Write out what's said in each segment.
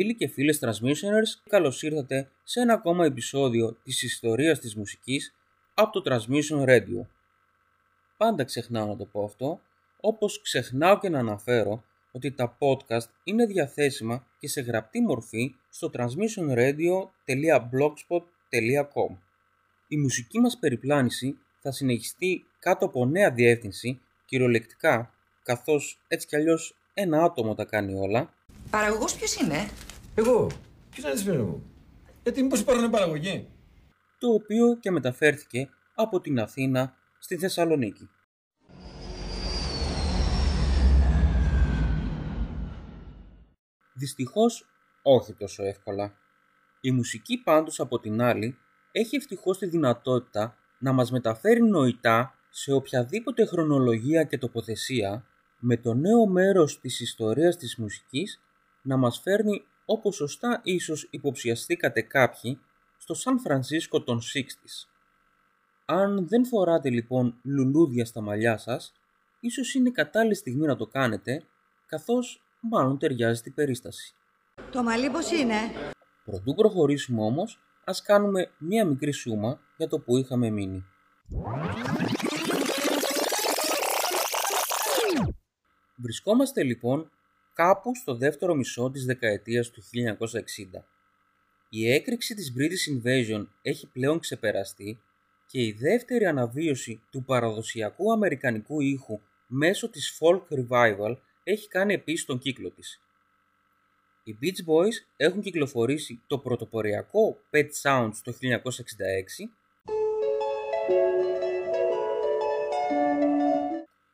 Φίλοι και φίλες Transmissioners, καλώς ήρθατε σε ένα ακόμα επεισόδιο της ιστορίας της μουσικής από το Transmission Radio. Πάντα ξεχνάω να το πω αυτό, όπως ξεχνάω και να αναφέρω ότι τα podcast είναι διαθέσιμα και σε γραπτή μορφή στο transmissionradio.blogspot.com. Η μουσική μας περιπλάνηση θα συνεχιστεί κάτω από νέα διεύθυνση, κυριολεκτικά, καθώς έτσι κι αλλιώς ένα άτομο τα κάνει όλα, Παραγωγός ποιος είναι; Εγώ. Ποιο να τη φέρω εγώ. Γιατί μήπως υπάρχουν παραγωγή; το οποίο και μεταφέρθηκε από την Αθήνα στη Θεσσαλονίκη. Δυστυχώς όχι τόσο εύκολα. Η μουσική πάντως από την άλλη έχει ευτυχώς τη δυνατότητα να μας μεταφέρει νοητά σε οποιαδήποτε χρονολογία και τοποθεσία με το νέο μέρος της ιστορίας της μουσικής να μας φέρνει όπως σωστά ίσως υποψιαστήκατε κάποιοι στο Σαν Φρανσίσκο των 60's. Αν δεν φοράτε λοιπόν λουλούδια στα μαλλιά σας, ίσως είναι κατάλληλη στιγμή να το κάνετε, καθώς μάλλον ταιριάζει στην περίσταση. Το μαλλί πώς είναι; Προτού προχωρήσουμε όμως, ας κάνουμε μία μικρή σούμα για το που είχαμε μείνει. Βρισκόμαστε λοιπόν κάπου στο δεύτερο μισό της δεκαετίας του 1960. Η έκρηξη της British Invasion έχει πλέον ξεπεραστεί και η δεύτερη αναβίωση του παραδοσιακού αμερικανικού ήχου μέσω της folk revival έχει κάνει επίσης τον κύκλο της. Οι Beach Boys έχουν κυκλοφορήσει το πρωτοποριακό Pet Sounds το 1966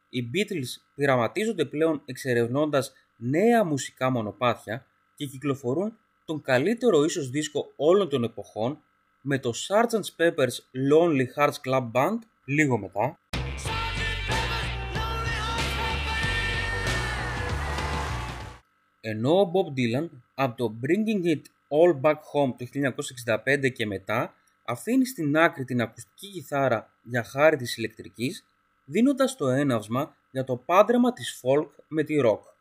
Οι Beatles πειραματίζονται πλέον εξερευνώντας νέα μουσικά μονοπάτια και κυκλοφορούν τον καλύτερο ίσως δίσκο όλων των εποχών με το Sgt. Pepper's Lonely Hearts Club Band λίγο μετά ενώ ο Bob Dylan από το Bringing It All Back Home το 1965 και μετά αφήνει στην άκρη την ακουστική κιθάρα για χάρη της ηλεκτρικής δίνοντας το έναυσμα για το πάντρεμα της folk με τη rock.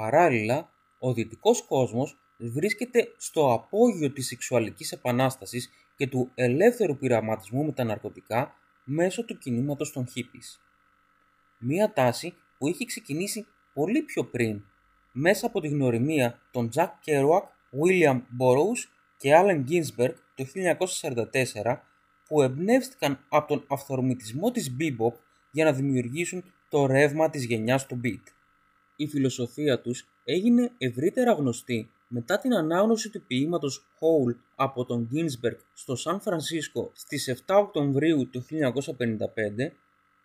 Παράλληλα, ο δυτικός κόσμος βρίσκεται στο απόγειο της σεξουαλικής επανάστασης και του ελεύθερου πειραματισμού με τα ναρκωτικά μέσω του κινήματος των hippies. Μία τάση που είχε ξεκινήσει πολύ πιο πριν μέσα από τη γνωριμία των Jack Kerouac, William Burroughs και Allen Ginsberg το 1944 που εμπνεύστηκαν από τον αυθορμητισμό της bebop για να δημιουργήσουν το ρεύμα της γενιάς του beat. Η φιλοσοφία τους έγινε ευρύτερα γνωστή μετά την ανάγνωση του ποίηματος Hole από τον Ginsberg στο Σαν Φρανσίσκο στις 7 Οκτωβρίου του 1955,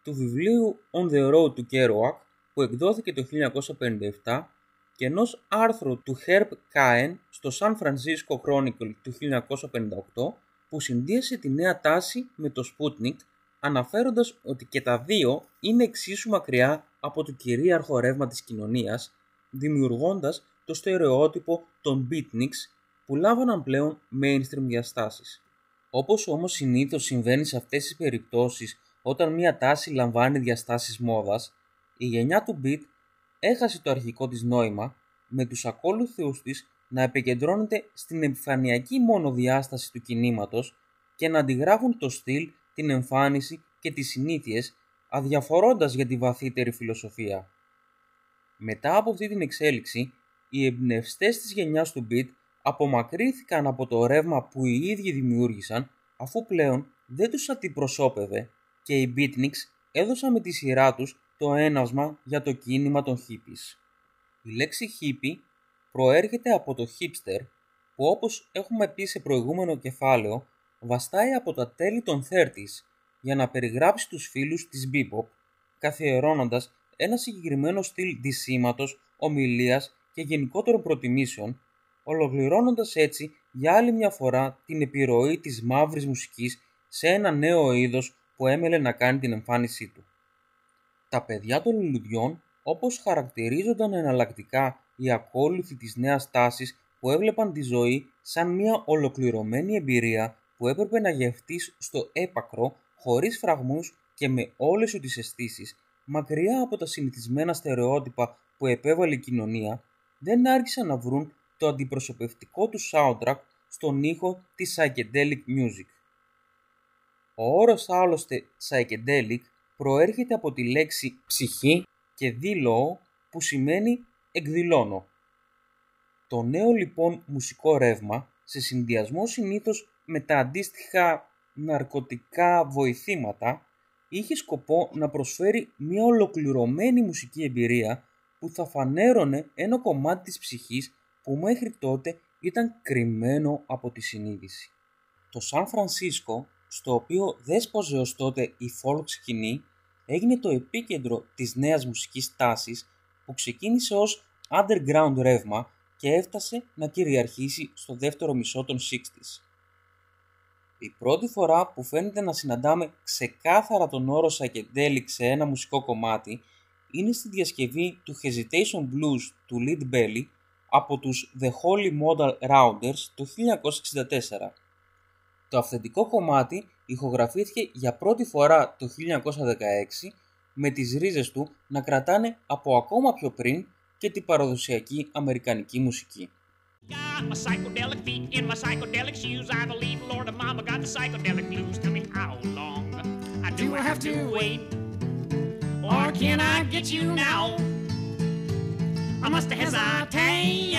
του βιβλίου On the Road του Kerouac που εκδόθηκε το 1957 και ενός άρθρου του Herb Caen στο San Francisco Chronicle του 1958 που συνδύασε τη νέα τάση με το Sputnik αναφέροντας ότι και τα δύο είναι εξίσου μακριά από το κυρίαρχο ρεύμα της κοινωνίας δημιουργώντας το στερεότυπο των beatniks που λάβαναν πλέον mainstream διαστάσεις. Όπως όμως συνήθως συμβαίνει σε αυτές τις περιπτώσεις όταν μια τάση λαμβάνει διαστάσεις μόδας, η γενιά του beat έχασε το αρχικό της νόημα με τους ακόλουθους της να επικεντρώνεται στην επιφανειακή μόνο διάσταση του κινήματος και να αντιγράφουν το στυλ, την εμφάνιση και τις συνήθειες αδιαφορώντας για τη βαθύτερη φιλοσοφία. Μετά από αυτή την εξέλιξη, οι εμπνευστές της γενιάς του beat απομακρύθηκαν από το ρεύμα που οι ίδιοι δημιούργησαν αφού πλέον δεν τους αντιπροσώπευε και οι beatniks έδωσαν με τη σειρά τους το έναυσμα για το κίνημα των hippies. Η λέξη hippie προέρχεται από το hipster που όπως έχουμε πει σε προηγούμενο κεφάλαιο βαστάει από τα τέλη των 30s για να περιγράψει τους φίλους της bebop καθιερώνοντας ένα συγκεκριμένο στυλ δυσήματος, ομιλίας και γενικότερων προτιμήσεων ολοκληρώνοντας έτσι για άλλη μια φορά την επιρροή της μαύρης μουσικής σε ένα νέο είδος που έμελε να κάνει την εμφάνισή του. Τα παιδιά των λουλουδιών όπως χαρακτηρίζονταν εναλλακτικά οι ακόλουθοι της νέας τάσης που έβλεπαν τη ζωή σαν μια ολοκληρωμένη εμπειρία που έπρεπε να γευτείς στο έπακρο, χωρίς φραγμούς και με όλες σου τις αισθήσεις, μακριά από τα συνηθισμένα στερεότυπα που επέβαλε η κοινωνία, δεν άρχισαν να βρουν το αντιπροσωπευτικό του soundtrack στον ήχο της psychedelic music. Ο όρος άλλωστε psychedelic προέρχεται από τη λέξη ψυχή και δήλωο που σημαίνει εκδηλώνω. Το νέο λοιπόν μουσικό ρεύμα, σε συνδυασμό συνήθως με τα αντίστοιχα ναρκωτικά βοηθήματα, είχε σκοπό να προσφέρει μια ολοκληρωμένη μουσική εμπειρία που θα φανέρωνε ένα κομμάτι της ψυχής που μέχρι τότε ήταν κρυμμένο από τη συνείδηση. Το Σαν Φρανσίσκο, στο οποίο δέσποζε ως τότε η folk σκηνή, έγινε το επίκεντρο της νέας μουσικής τάσης που ξεκίνησε ως underground ρεύμα και έφτασε να κυριαρχήσει στο δεύτερο μισό των 60's. Η πρώτη φορά που φαίνεται να συναντάμε ξεκάθαρα τον όρο psychedelic σε ένα μουσικό κομμάτι είναι στη διασκευή του Hesitation Blues του Lead Belly από τους The Holy Modal Rounders το 1964. Το αυθεντικό κομμάτι ηχογραφήθηκε για πρώτη φορά το 1916 με τις ρίζες του να κρατάνε από ακόμα πιο πριν και την παραδοσιακή αμερικανική μουσική. Got my psychedelic feet in my psychedelic shoes. I believe Lord and Mama got the psychedelic blues. Tell me how long I do I have to wait, or can I get you now? I must hesitate.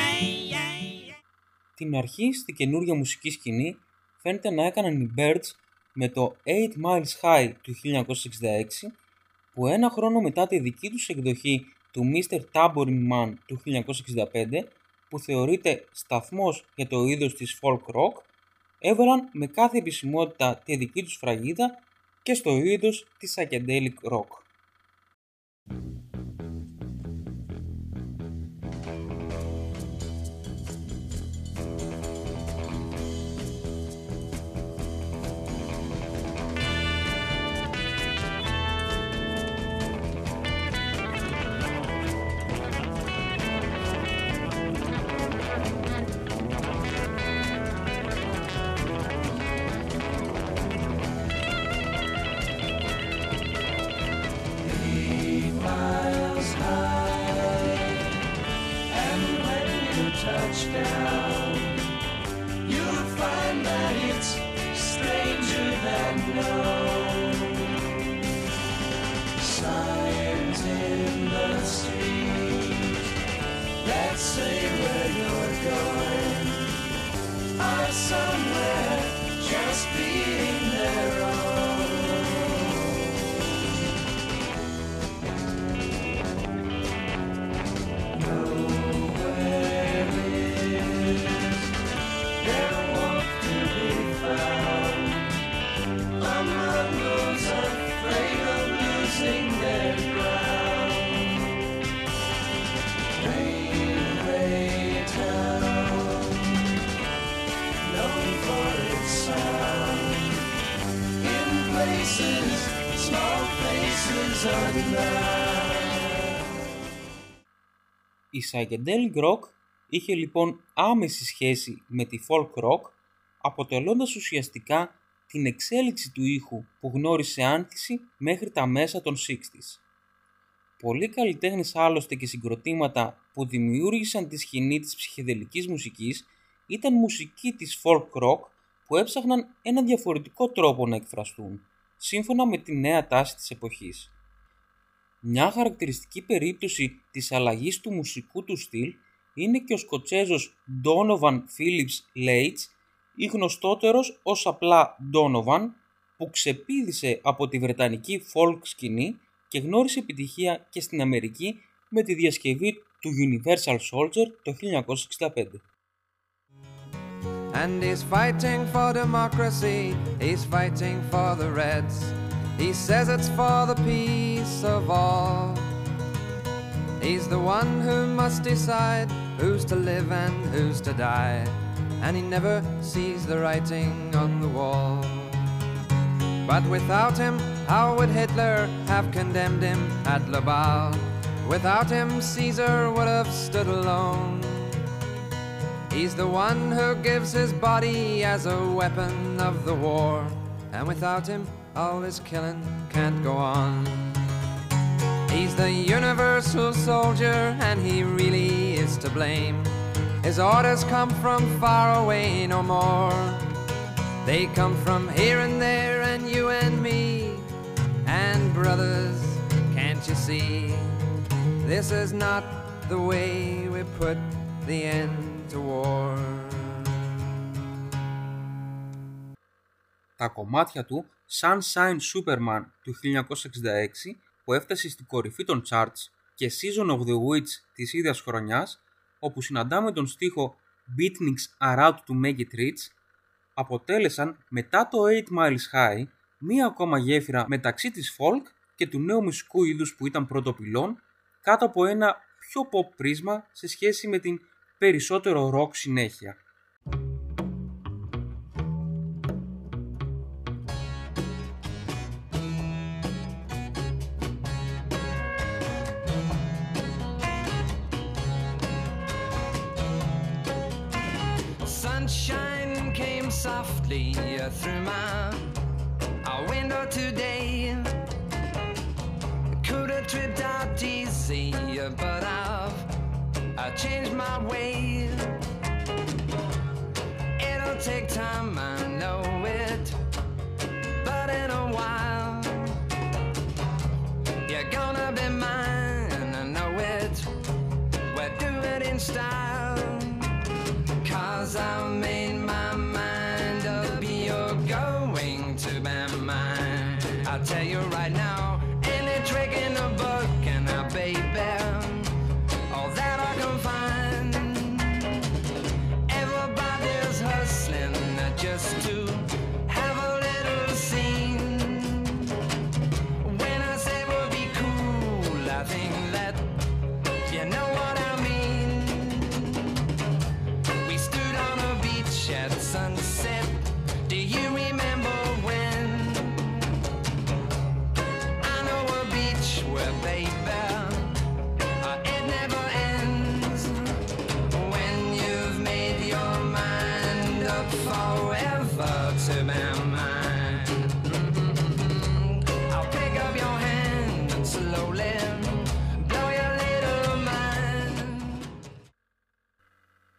Την αρχή στη καινούργια μουσική σκηνή φαίνεται να έκαναν οι Birds με το 8 Miles High του 1966 που ένα χρόνο μετά τη δική τους εκδοχή του Mr. Tambourine Man του 1965 που θεωρείται σταθμός για το είδος της folk rock έβαλαν με κάθε επισημότητα τη δική τους φραγίδα και στο είδος της psychedelic rock. Psychedelic rock είχε λοιπόν άμεση σχέση με τη folk rock, αποτελώντας ουσιαστικά την εξέλιξη του ήχου που γνώρισε άνθηση μέχρι τα μέσα των 60s. Πολλοί καλλιτέχνες άλλωστε και συγκροτήματα που δημιούργησαν τη σκηνή της ψυχεδελικής μουσικής ήταν μουσική της folk rock που έψαχναν ένα διαφορετικό τρόπο να εκφραστούν, σύμφωνα με τη νέα τάση της εποχής. Μια χαρακτηριστική περίπτωση της αλλαγής του μουσικού του στυλ είναι και ο Σκοτσέζος Donovan Phillips Leitch ή γνωστότερος ως απλά Donovan που ξεπήδησε από τη βρετανική folk σκηνή και γνώρισε επιτυχία και στην Αμερική με τη διασκευή του Universal Soldier το 1965. And he's fighting for democracy, he's fighting for the Reds. He says it's for the peace of all. He's the one who must decide who's to live and who's to die. And he never sees the writing on the wall. But without him, how would Hitler have condemned him at Laval? Without him, Caesar would have stood alone. He's the one who gives his body as a weapon of the war. And without him, all this killing can't go on. He's the universal soldier, and he really is to blame. His orders come from far away no more. They come from here and there, and you and me. And brothers, can't you see? This is not the way we put the end to war. Τα κομμάτια του Sunshine Superman του 1966 που έφτασε στην κορυφή των charts και Season of the Witch της ίδιας χρονιάς όπου συναντάμε τον στίχο Beatniks are out to make it rich αποτέλεσαν μετά το 8 Miles High μία ακόμα γέφυρα μεταξύ της folk και του νέου μουσικού είδους που ήταν πρωτοπυλών κάτω από ένα πιο pop πρίσμα σε σχέση με την περισσότερο rock συνέχεια. Softly through my window today. Could have tripped out easy, but I've I changed my way. It'll take time, I know it, but in a while you're gonna be mine. I know it. We'll do it in style.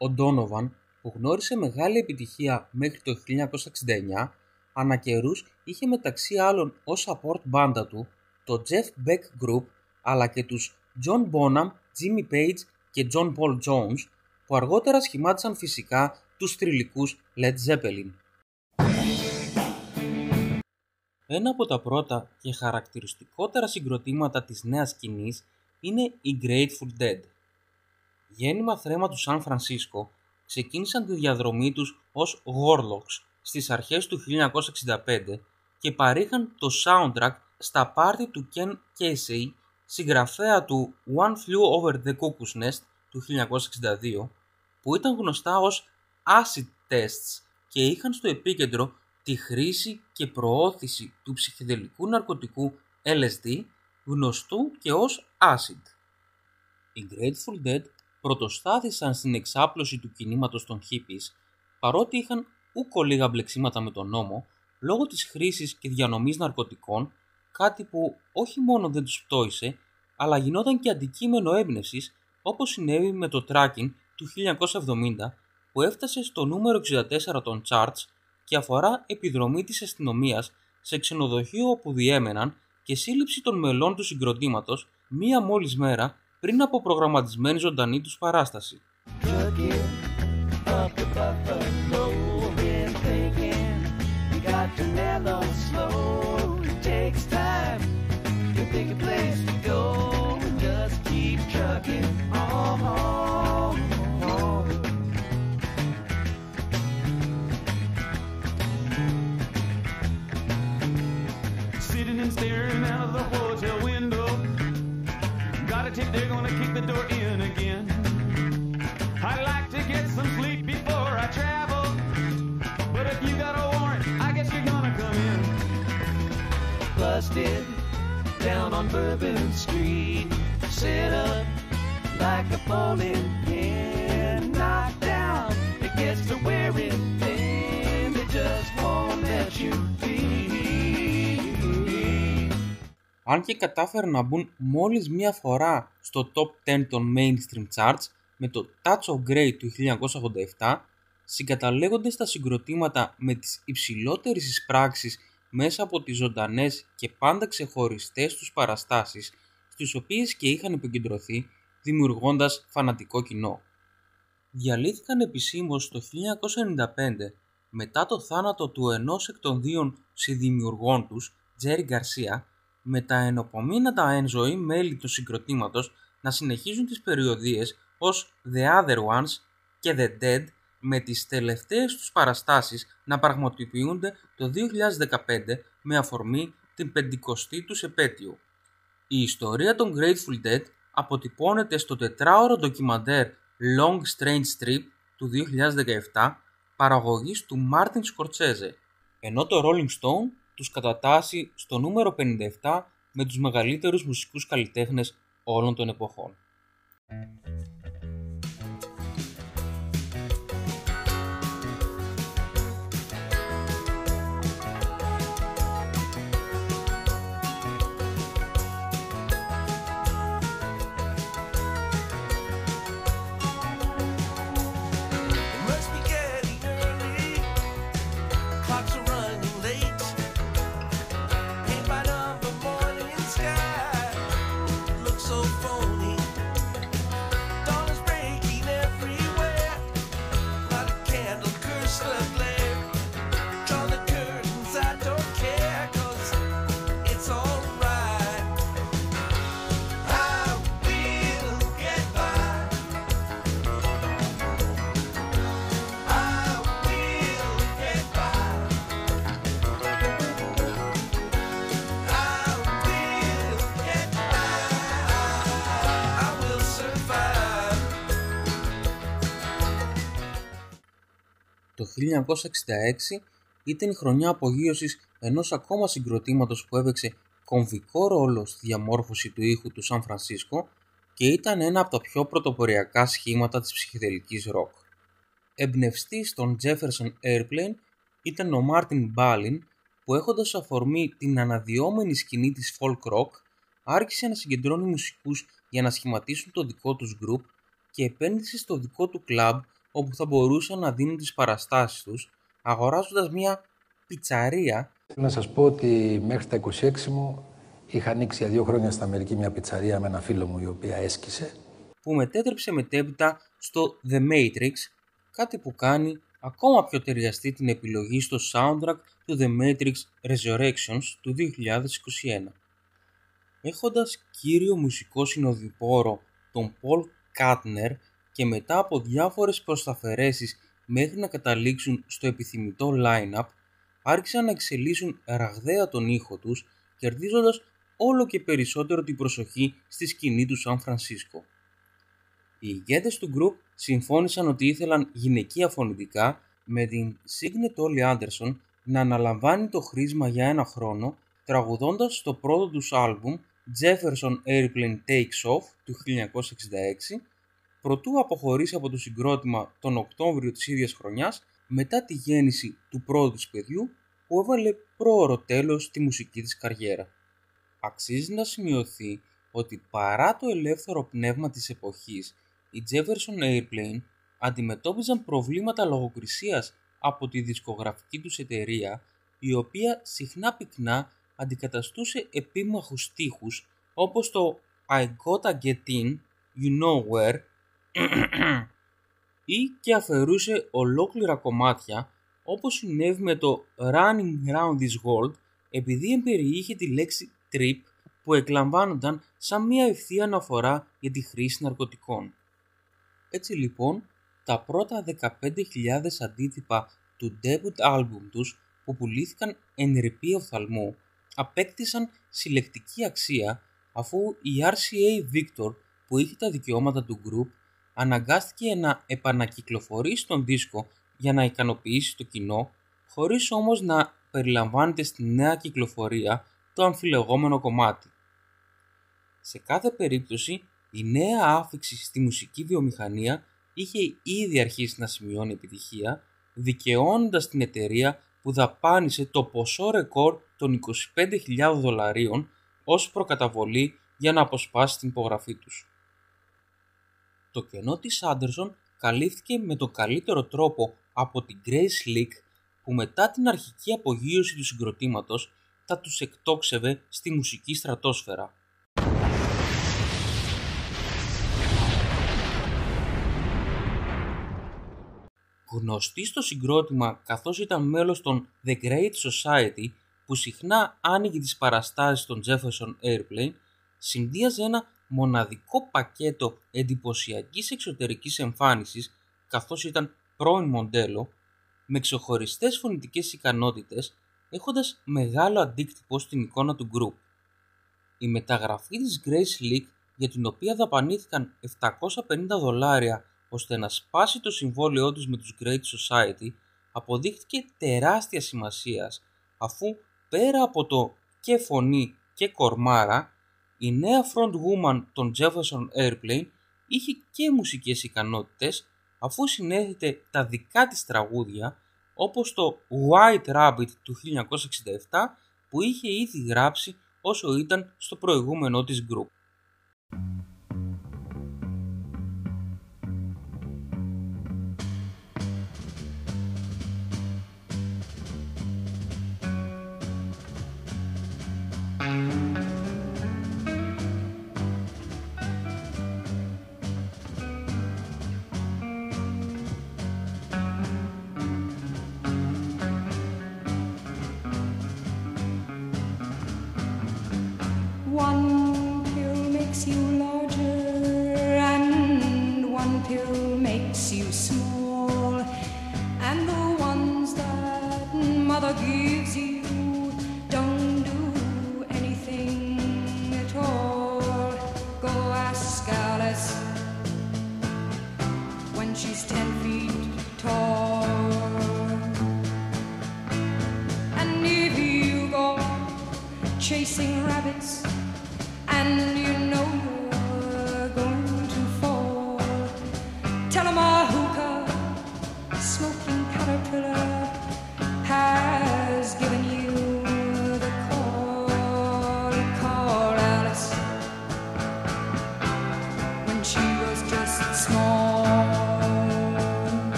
Ο Donovan, που γνώρισε μεγάλη επιτυχία μέχρι το 1969, ανά καιρούς είχε μεταξύ άλλων ως support μπάντα του το Jeff Beck Group αλλά και τους John Bonham, Jimmy Page και John Paul Jones που αργότερα σχημάτισαν φυσικά τους θρηλυκούς Led Zeppelin. Ένα από τα πρώτα και χαρακτηριστικότερα συγκροτήματα της νέας σκηνής είναι οι Grateful Dead. Γέννημα θρέμα του Σαν Φρανσίσκο, ξεκίνησαν τη διαδρομή τους ως Warlocks στις αρχές του 1965 και παρήχαν το soundtrack στα πάρτι του Ken Casey, συγγραφέα του One Flew Over the Cuckoo's Nest του 1962, που ήταν γνωστά ως acid tests και είχαν στο επίκεντρο τη χρήση και προώθηση του ψυχεδελικού ναρκωτικού LSD, γνωστού και ως acid. Οι Grateful Dead πρωτοστάθησαν στην εξάπλωση του κινήματος των hippies, παρότι είχαν ούκο λίγα μπλεξίματα με τον νόμο, λόγω της χρήσης και διανομής ναρκωτικών, κάτι που όχι μόνο δεν τους πτώησε, αλλά γινόταν και αντικείμενο έμπνευσης, όπως συνέβη με το tracking του 1970, που έφτασε στο νούμερο 64 των charts και αφορά επιδρομή της αστυνομίας σε ξενοδοχείο όπου διέμεναν και σύλληψη των μελών του συγκροτήματος μία μόλις μέρα πριν από προγραμματισμένη ζωντανή τους παράσταση. Truck it up to Buffalo. Been thinking you got to mellow slow. It takes time to pick a place to go. Just keep trucking on. Hotel window. Got a tip they're gonna kick the door in again. I'd like to get some sleep before I travel. But if you got a warrant, I guess you're gonna come in. Busted down on Bourbon Street. set up like a bowling pin. Knocked down, it gets to wearing thin. They just won't let you αν και κατάφεραν να μπουν μόλις μία φορά στο top 10 των mainstream charts με το Touch of Grey του 1987, συγκαταλέγονται στα συγκροτήματα με τις υψηλότερες εισπράξεις μέσα από τις ζωντανές και πάντα ξεχωριστές τους παραστάσεις, στις οποίες και είχαν επικεντρωθεί, δημιουργώντας φανατικό κοινό. Διαλύθηκαν επισήμως το 1995 μετά το θάνατο του ενός εκ των δύο συνδημιουργών τους, Τζέρι Γκαρσία, με τα ενοπομείνατα εν ζωή μέλη του συγκροτήματος να συνεχίζουν τις περιοδίες ως The Other Ones και The Dead με τις τελευταίες τους παραστάσεις να πραγματοποιούνται το 2015 με αφορμή την 50η τους επέτειο. Η ιστορία των Grateful Dead αποτυπώνεται στο τετράωρο ντοκιμαντέρ Long Strange Trip του 2017 παραγωγής του Μάρτιν Σκορτσέζε, ενώ το Rolling Stone τους κατατάσσει στο νούμερο 57 με τους μεγαλύτερους μουσικούς καλλιτέχνες όλων των εποχών. 1966 ήταν η χρονιά απογείωσης ενός ακόμα συγκροτήματος που έπαιξε κομβικό ρόλο στη διαμόρφωση του ήχου του Σαν Φρανσίσκο και ήταν ένα από τα πιο πρωτοποριακά σχήματα της ψυχεδελικής ροκ. Εμπνευστής των Jefferson Airplane ήταν ο Μάρτιν Μπάλιν που έχοντας αφορμή την αναδυόμενη σκηνή της folk rock άρχισε να συγκεντρώνει μουσικούς για να σχηματίσουν το δικό τους group και επένδυσε στο δικό του κλαμπ όπου θα μπορούσαν να δίνουν τις παραστάσεις τους αγοράζοντας μια πιτσαρία Θέλω να σας πω ότι μέχρι τα 26 μου είχα ανοίξει για δύο χρόνια στην Αμερική μια πιτσαρία με ένα φίλο μου η οποία έσκησε. που μετέτρεψε μετέπειτα στο The Matrix, κάτι που κάνει ακόμα πιο ταιριαστή την επιλογή στο soundtrack του The Matrix Resurrections του 2021. Έχοντας κύριο μουσικό συνοδοιπόρο τον Paul Κάτνερ και μετά από διάφορες προσταφαιρέσεις μέχρι να καταλήξουν στο επιθυμητό line-up, άρχισαν να εξελίσσουν ραγδαία τον ήχο τους, κερδίζοντας όλο και περισσότερο την προσοχή στη σκηνή του Σαν Φρανσίσκο. Οι ηγέτες του group συμφώνησαν ότι ήθελαν γυναικεία φωνητικά με την Signet Ollie Anderson να αναλαμβάνει το χρήσμα για ένα χρόνο τραγουδώντας στο πρώτο τους άλμπουμ Jefferson Airplane Takes Off του 1966 προτού αποχωρήσει από το συγκρότημα τον Οκτώβριο της ίδιας χρονιάς μετά τη γέννηση του πρώτου της παιδιού που έβαλε πρόωρο τέλος στη μουσική της καριέρα. Αξίζει να σημειωθεί ότι παρά το ελεύθερο πνεύμα της εποχής, οι Jefferson Airplane αντιμετώπιζαν προβλήματα λογοκρισίας από τη δισκογραφική τους εταιρεία, η οποία συχνά πυκνά αντικαταστούσε επίμαχους στίχους όπως το I gotta get in, you know where ή και αφαιρούσε ολόκληρα κομμάτια όπως συνέβη με το Running Round This World επειδή εμπεριείχε τη λέξη trip που εκλαμβάνονταν σαν μια ευθεία αναφορά για τη χρήση ναρκωτικών. Έτσι λοιπόν, τα πρώτα 15.000 αντίτυπα του debut album τους που πουλήθηκαν εν ρηπή οφθαλμού απέκτησαν συλλεκτική αξία αφού η RCA Victor που είχε τα δικαιώματα του group αναγκάστηκε να επανακυκλοφορήσει τον δίσκο για να ικανοποιήσει το κοινό χωρίς όμως να περιλαμβάνεται στη νέα κυκλοφορία το αμφιλεγόμενο κομμάτι. Σε κάθε περίπτωση Η νέα άφηξη στη μουσική βιομηχανία είχε ήδη αρχίσει να σημειώνει επιτυχία, δικαιώνοντας την εταιρεία που δαπάνησε το ποσό ρεκόρ των 25.000 δολαρίων ως προκαταβολή για να αποσπάσει την υπογραφή τους. Το κενό της Άντερσον καλύφθηκε με τον καλύτερο τρόπο από την Grace Slick που μετά την αρχική απογείωση του συγκροτήματος θα τους εκτόξευε στη μουσική στρατόσφαιρα. Γνωστή στο συγκρότημα καθώς ήταν μέλος των The Great Society που συχνά άνοιγε τις παραστάσεις των Jefferson Airplane, συνδύαζε ένα μοναδικό πακέτο εντυπωσιακής εξωτερικής εμφάνισης καθώς ήταν πρώην μοντέλο με ξεχωριστές φωνητικές ικανότητες έχοντας μεγάλο αντίκτυπο στην εικόνα του group. Η μεταγραφή της Grace League για την οποία δαπανήθηκαν 750 δολάρια ώστε να σπάσει το συμβόλαιό τους με τους Great Society αποδείχθηκε τεράστια σημασίας αφού πέρα από το και φωνή και κορμάρα η νέα frontwoman των Jefferson Airplane είχε και μουσικές ικανότητες αφού συνέθετε τα δικά της τραγούδια όπως το White Rabbit του 1967 που είχε ήδη γράψει όσο ήταν στο προηγούμενο της group.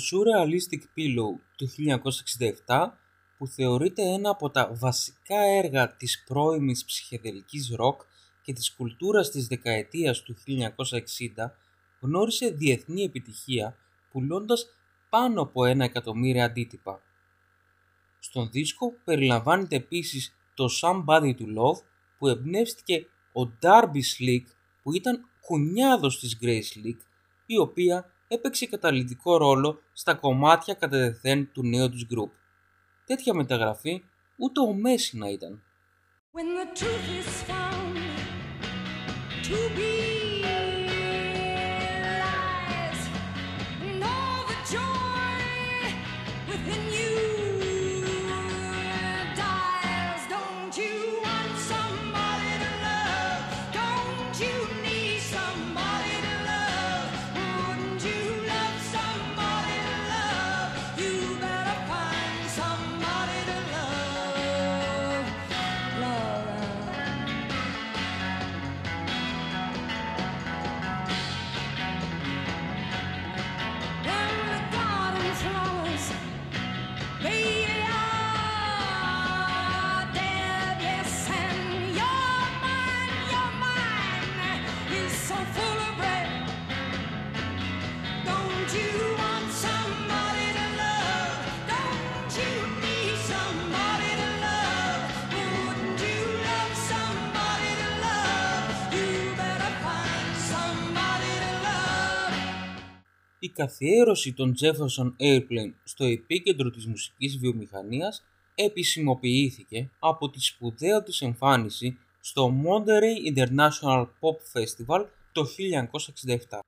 Surrealistic Pillow του 1967 που θεωρείται ένα από τα βασικά έργα της πρώιμης ψυχεδελικής ροκ και της κουλτούρας της δεκαετίας του 1960 γνώρισε διεθνή επιτυχία πουλώντας πάνω από ένα εκατομμύρια αντίτυπα. Στον δίσκο περιλαμβάνεται επίσης το Somebody to Love που εμπνεύστηκε ο Darby Slick που ήταν κουνιάδος της Grace Slick η οποία έπαιξε καταλητικό ρόλο στα κομμάτια κατά τεθέν του νέου τους group. Τέτοια μεταγραφή ούτε ο Μέση να ήταν. When the truth is found to be καθιέρωση των Jefferson Airplane στο επίκεντρο της μουσικής βιομηχανίας επισημοποιήθηκε από τη σπουδαία της εμφάνιση στο Monterey International Pop Festival το 1967.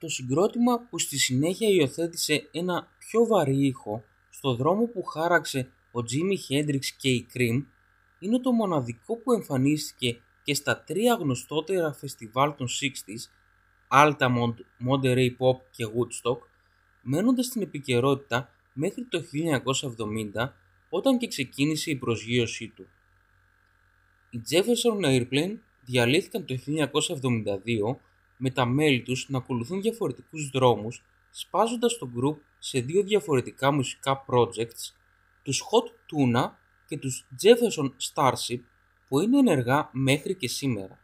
Το συγκρότημα που στη συνέχεια υιοθέτησε ένα πιο βαρύ ήχο στο δρόμο που χάραξε ο Jimi Hendrix και η Cream είναι το μοναδικό που εμφανίστηκε και στα τρία γνωστότερα φεστιβάλ των 60s, Altamont, Monterey Pop και Woodstock, μένοντας στην επικαιρότητα μέχρι το 1970 όταν και ξεκίνησε η προσγείωσή του. Οι Jefferson Airplane διαλύθηκαν το 1972 με τα μέλη τους να ακολουθούν διαφορετικούς δρόμους σπάζοντας το group σε δύο διαφορετικά μουσικά projects, τους Hot Tuna και τους Jefferson Starship που είναι ενεργά μέχρι και σήμερα.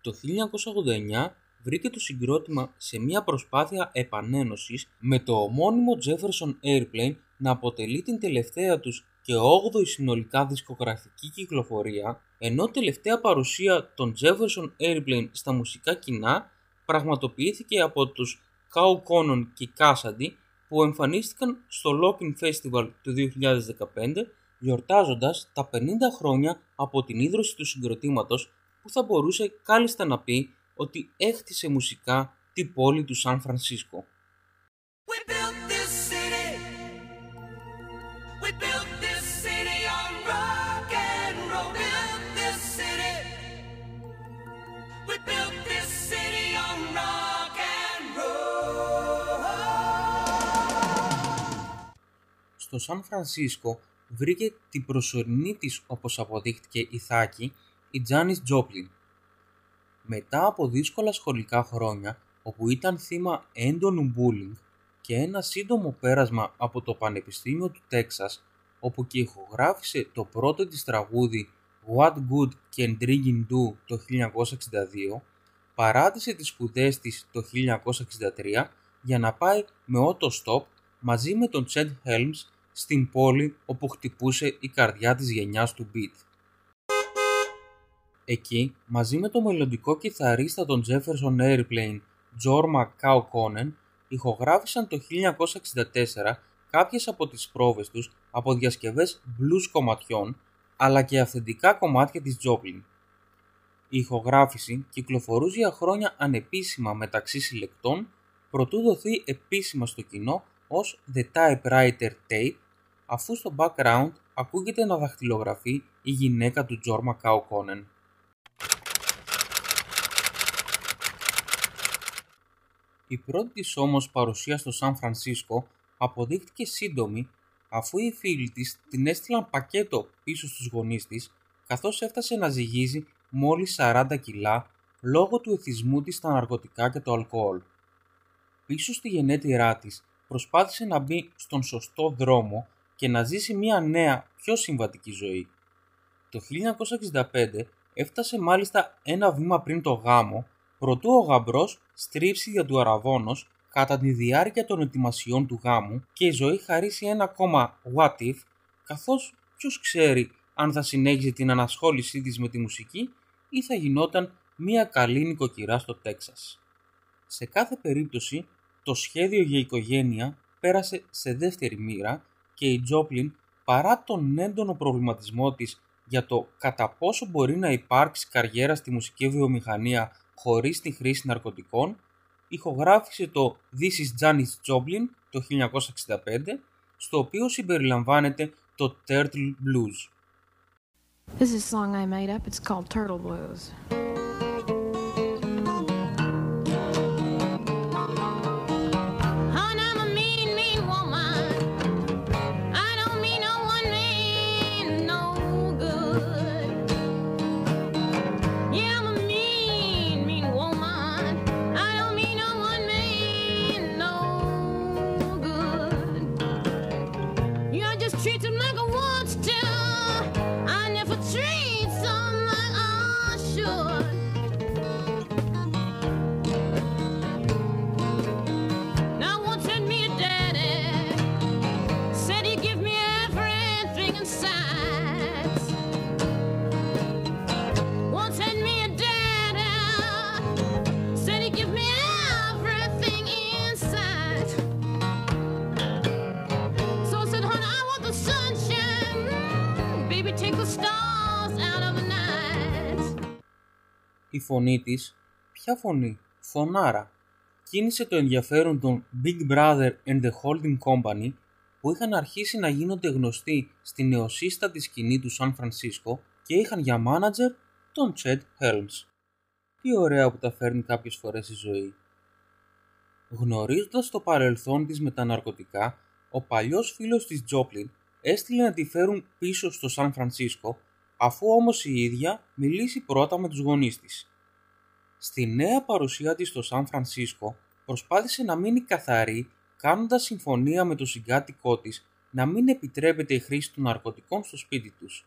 Το 1989 βρήκε το συγκρότημα σε μια προσπάθεια επανένωσης με το ομώνυμο Jefferson Airplane να αποτελεί την τελευταία τους και 8η συνολικά δισκογραφική κυκλοφορία, ενώ τελευταία παρουσία των Jefferson Airplane στα μουσικά κοινά πραγματοποιήθηκε από τους Cow Conon και Cassidy που εμφανίστηκαν στο Locking Festival του 2015 γιορτάζοντας τα 50 χρόνια από την ίδρυση του συγκροτήματος που θα μπορούσε κάλλιστα να πει ότι έχτισε μουσικά την πόλη του Σαν Φρανσίσκο. We built this city. We built this city on rock and roll. Built this city. We built this city on rock and roll. Στο Σαν Φρανσίσκο βρήκε την προσωρινή της όπως αποδείχτηκε η Θάκη, η Τζάνις Τζόπλιν. Μετά από δύσκολα σχολικά χρόνια όπου ήταν θύμα έντονου bullying και ένα σύντομο πέρασμα από το Πανεπιστήμιο του Τέξας όπου και ηχογράφησε το πρώτο της τραγούδι What Good Can Drinking Do το 1962, παράτησε τις σπουδές της το 1963 για να πάει με auto stop μαζί με τον Τσέντ Helms στην πόλη όπου χτυπούσε η καρδιά της γενιάς του beat. Εκεί, μαζί με το μελλοντικό κιθαρίστα των Jefferson Airplane, Jorma Cow Conen, ηχογράφησαν το 1964 κάποιες από τις πρόβες τους από διασκευές blues κομματιών, αλλά και αυθεντικά κομμάτια της Joplin. Η ηχογράφηση κυκλοφορούσε για χρόνια ανεπίσημα μεταξύ συλλεκτών, προτού δοθεί επίσημα στο κοινό ως The Typewriter Tape, αφού στο background ακούγεται να δαχτυλογραφεί η γυναίκα του Jorma Cow Conen. Η πρώτη της όμως παρουσία στο Σαν Φρανσίσκο αποδείχτηκε σύντομη αφού οι φίλοι της την έστειλαν πακέτο πίσω στους γονείς της καθώς έφτασε να ζυγίζει μόλις 40 κιλά λόγω του εθισμού της στα ναρκωτικά και το αλκοόλ. Πίσω στη γενέτειρά της προσπάθησε να μπει στον σωστό δρόμο και να ζήσει μια νέα, πιο συμβατική ζωή. Το 1965 έφτασε μάλιστα ένα βήμα πριν το γάμο, προτού ο γαμπρός στρίψει για του αραβόνος κατά τη διάρκεια των ετοιμασιών του γάμου και η ζωή χαρίσει ένα ακόμα what if, καθώς ποιος ξέρει αν θα συνέχιζε την ανασχόλησή της με τη μουσική ή θα γινόταν μια καλή νοικοκυρά στο Τέξας. Σε κάθε περίπτωση, το σχέδιο για οικογένεια πέρασε σε δεύτερη μοίρα και η Τζόπλιν, παρά τον έντονο προβληματισμό της για το κατά πόσο μπορεί να υπάρξει καριέρα στη μουσική βιομηχανία χωρίς τη χρήση ναρκωτικών, ηχογράφησε το This is Janis Joplin το 1965, στο οποίο συμπεριλαμβάνεται το Turtle Blues. This is a song I made up. It's called Turtle Blues. Η φωνή της, ποια φωνή, φωνάρα, κίνησε το ενδιαφέρον των Big Brother and the Holding Company που είχαν αρχίσει να γίνονται γνωστοί στη νεοσύστατη σκηνή του Σαν Φρανσίσκο και είχαν για μάνατζερ τον Chad Helms. Τι ωραία που τα φέρνει κάποιες φορές η ζωή. Γνωρίζοντας το παρελθόν της με τα ναρκωτικά, ο παλιός φίλος της Τζόπλιν έστειλε να τη φέρουν πίσω στο Σαν Φρανσίσκο, αφού όμως η ίδια μιλήσει πρώτα με τους γονείς της. Στη νέα παρουσία της στο Σαν Φρανσίσκο προσπάθησε να μείνει καθαρή κάνοντας συμφωνία με το συγκάτοικό της να μην επιτρέπεται η χρήση των ναρκωτικών στο σπίτι τους.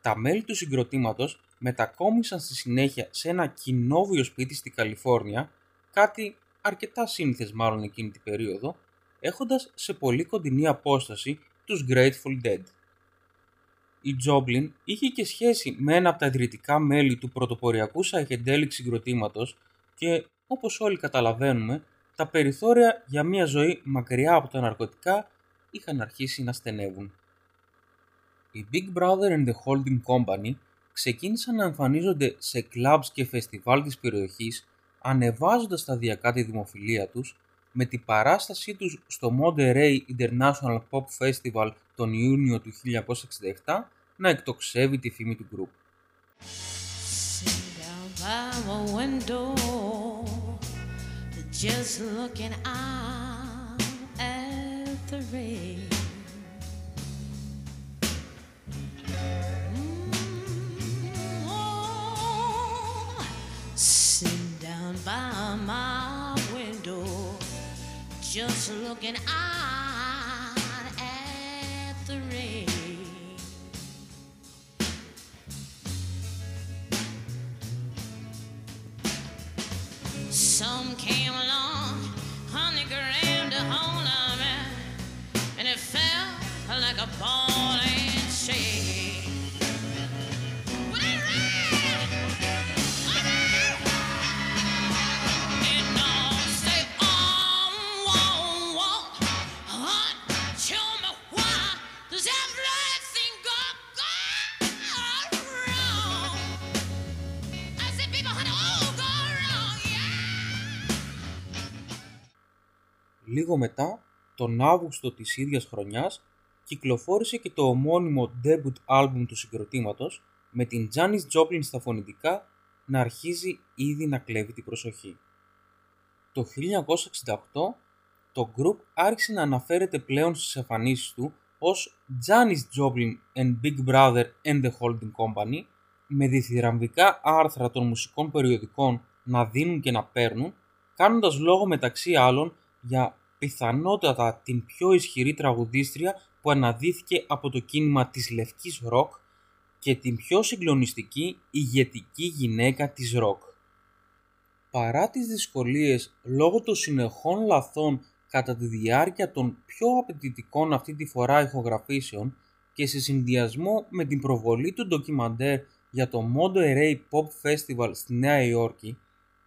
Τα μέλη του συγκροτήματος μετακόμισαν στη συνέχεια σε ένα κοινόβιο σπίτι στη Καλιφόρνια, κάτι αρκετά σύνηθες μάλλον εκείνη την περίοδο, έχοντας σε πολύ κοντινή απόσταση τους Grateful Dead. Η Τζόμπλιν είχε και σχέση με ένα από τα ιδρυτικά μέλη του πρωτοποριακού psychedelic συγκροτήματος και, όπως όλοι καταλαβαίνουμε, τα περιθώρια για μια ζωή μακριά από τα ναρκωτικά είχαν αρχίσει να στενεύουν. Οι Big Brother and the Holding Company ξεκίνησαν να εμφανίζονται σε κλαμπς και φεστιβάλ της περιοχής ανεβάζοντας σταδιακά τη δημοφιλία τους με την παράστασή τους στο Monterey International Pop Festival τον Ιούνιο του 1967 να εκτοξεύει τη φήμη του γκρουπ. down by my window, just looking out at the rain. Mm, oh, Sitting down by my window, just looking out Λίγο μετά, τον Αύγουστο της ίδιας χρονιάς, κυκλοφόρησε και το ομώνυμο debut album του συγκροτήματος με την Janis Joplin στα φωνητικά να αρχίζει ήδη να κλέβει την προσοχή. Το 1968 το group άρχισε να αναφέρεται πλέον στις εμφανίσεις του ως Janis Joplin and Big Brother and the Holding Company με διθυραμβικά άρθρα των μουσικών περιοδικών να δίνουν και να παίρνουν κάνοντας λόγο μεταξύ άλλων για πιθανότατα την πιο ισχυρή τραγουδίστρια που αναδύθηκε από το κίνημα της λευκής ροκ και την πιο συγκλονιστική ηγετική γυναίκα της ροκ. Παρά τις δυσκολίες λόγω των συνεχών λαθών κατά τη διάρκεια των πιο απαιτητικών αυτή τη φορά ηχογραφήσεων και σε συνδυασμό με την προβολή του ντοκιμαντέρ για το Monterey Pop Festival στη Νέα Υόρκη,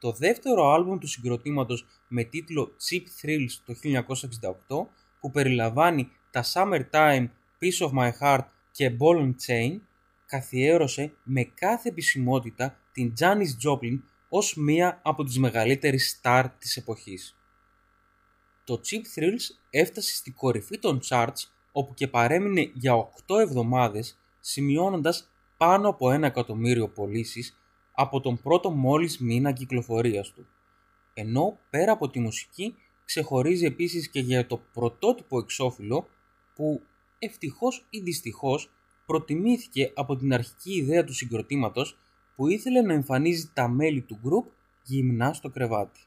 το δεύτερο άλμπουμ του συγκροτήματος με τίτλο Cheap Thrills το 1968 που περιλαμβάνει τα Summertime, Piece of My Heart και Ball and Chain καθιέρωσε με κάθε επισημότητα την Janis Joplin ως μία από τις μεγαλύτερες στάρ της εποχής. Το Cheap Thrills έφτασε στη κορυφή των charts όπου και παρέμεινε για 8 εβδομάδες σημειώνοντας πάνω από ένα εκατομμύριο πωλήσεις από τον πρώτο μόλις μήνα κυκλοφορίας του. Ενώ πέρα από τη μουσική ξεχωρίζει επίσης και για το πρωτότυπο εξώφυλλο που ευτυχώς ή δυστυχώς προτιμήθηκε από την αρχική ιδέα του συγκροτήματος που ήθελε να εμφανίζει τα μέλη του γκρουπ γυμνά στο κρεβάτι.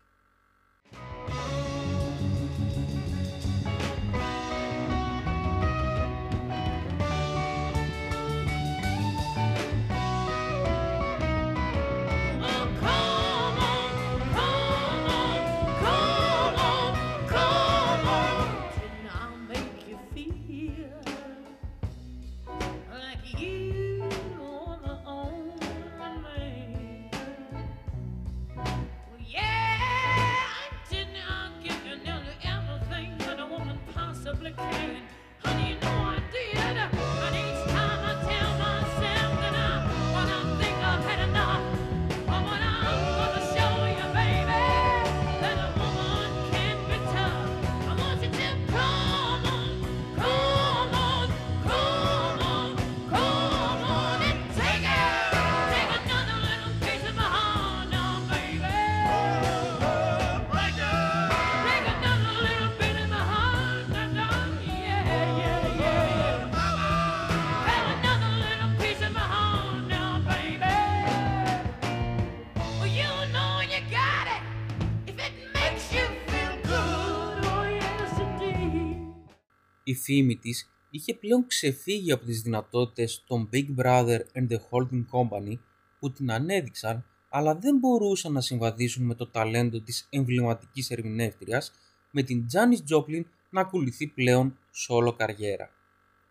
Η φήμη της είχε πλέον ξεφύγει από τις δυνατότητες των Big Brother and the Holding Company που την ανέδειξαν αλλά δεν μπορούσαν να συμβαδίσουν με το ταλέντο της εμβληματικής ερμηνεύτριας με την Janis Joplin να ακολουθεί πλέον solo καριέρα.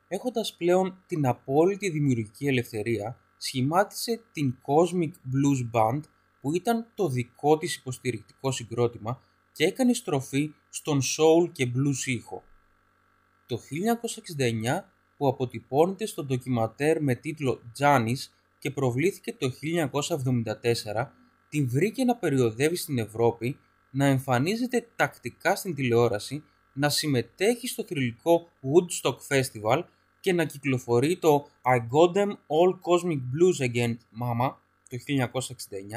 Έχοντας πλέον την απόλυτη δημιουργική ελευθερία, σχημάτισε την Cosmic Blues Band που ήταν το δικό της υποστηρικτικό συγκρότημα και έκανε στροφή στον soul και blues ήχο. Το 1969 που αποτυπώνεται στο ντοκιματέρ με τίτλο Janis και προβλήθηκε το 1974, την βρήκε να περιοδεύει στην Ευρώπη, να εμφανίζεται τακτικά στην τηλεόραση, να συμμετέχει στο θρηλυκό Woodstock Festival και να κυκλοφορεί το I Got Them All Cosmic Blues Again Mama το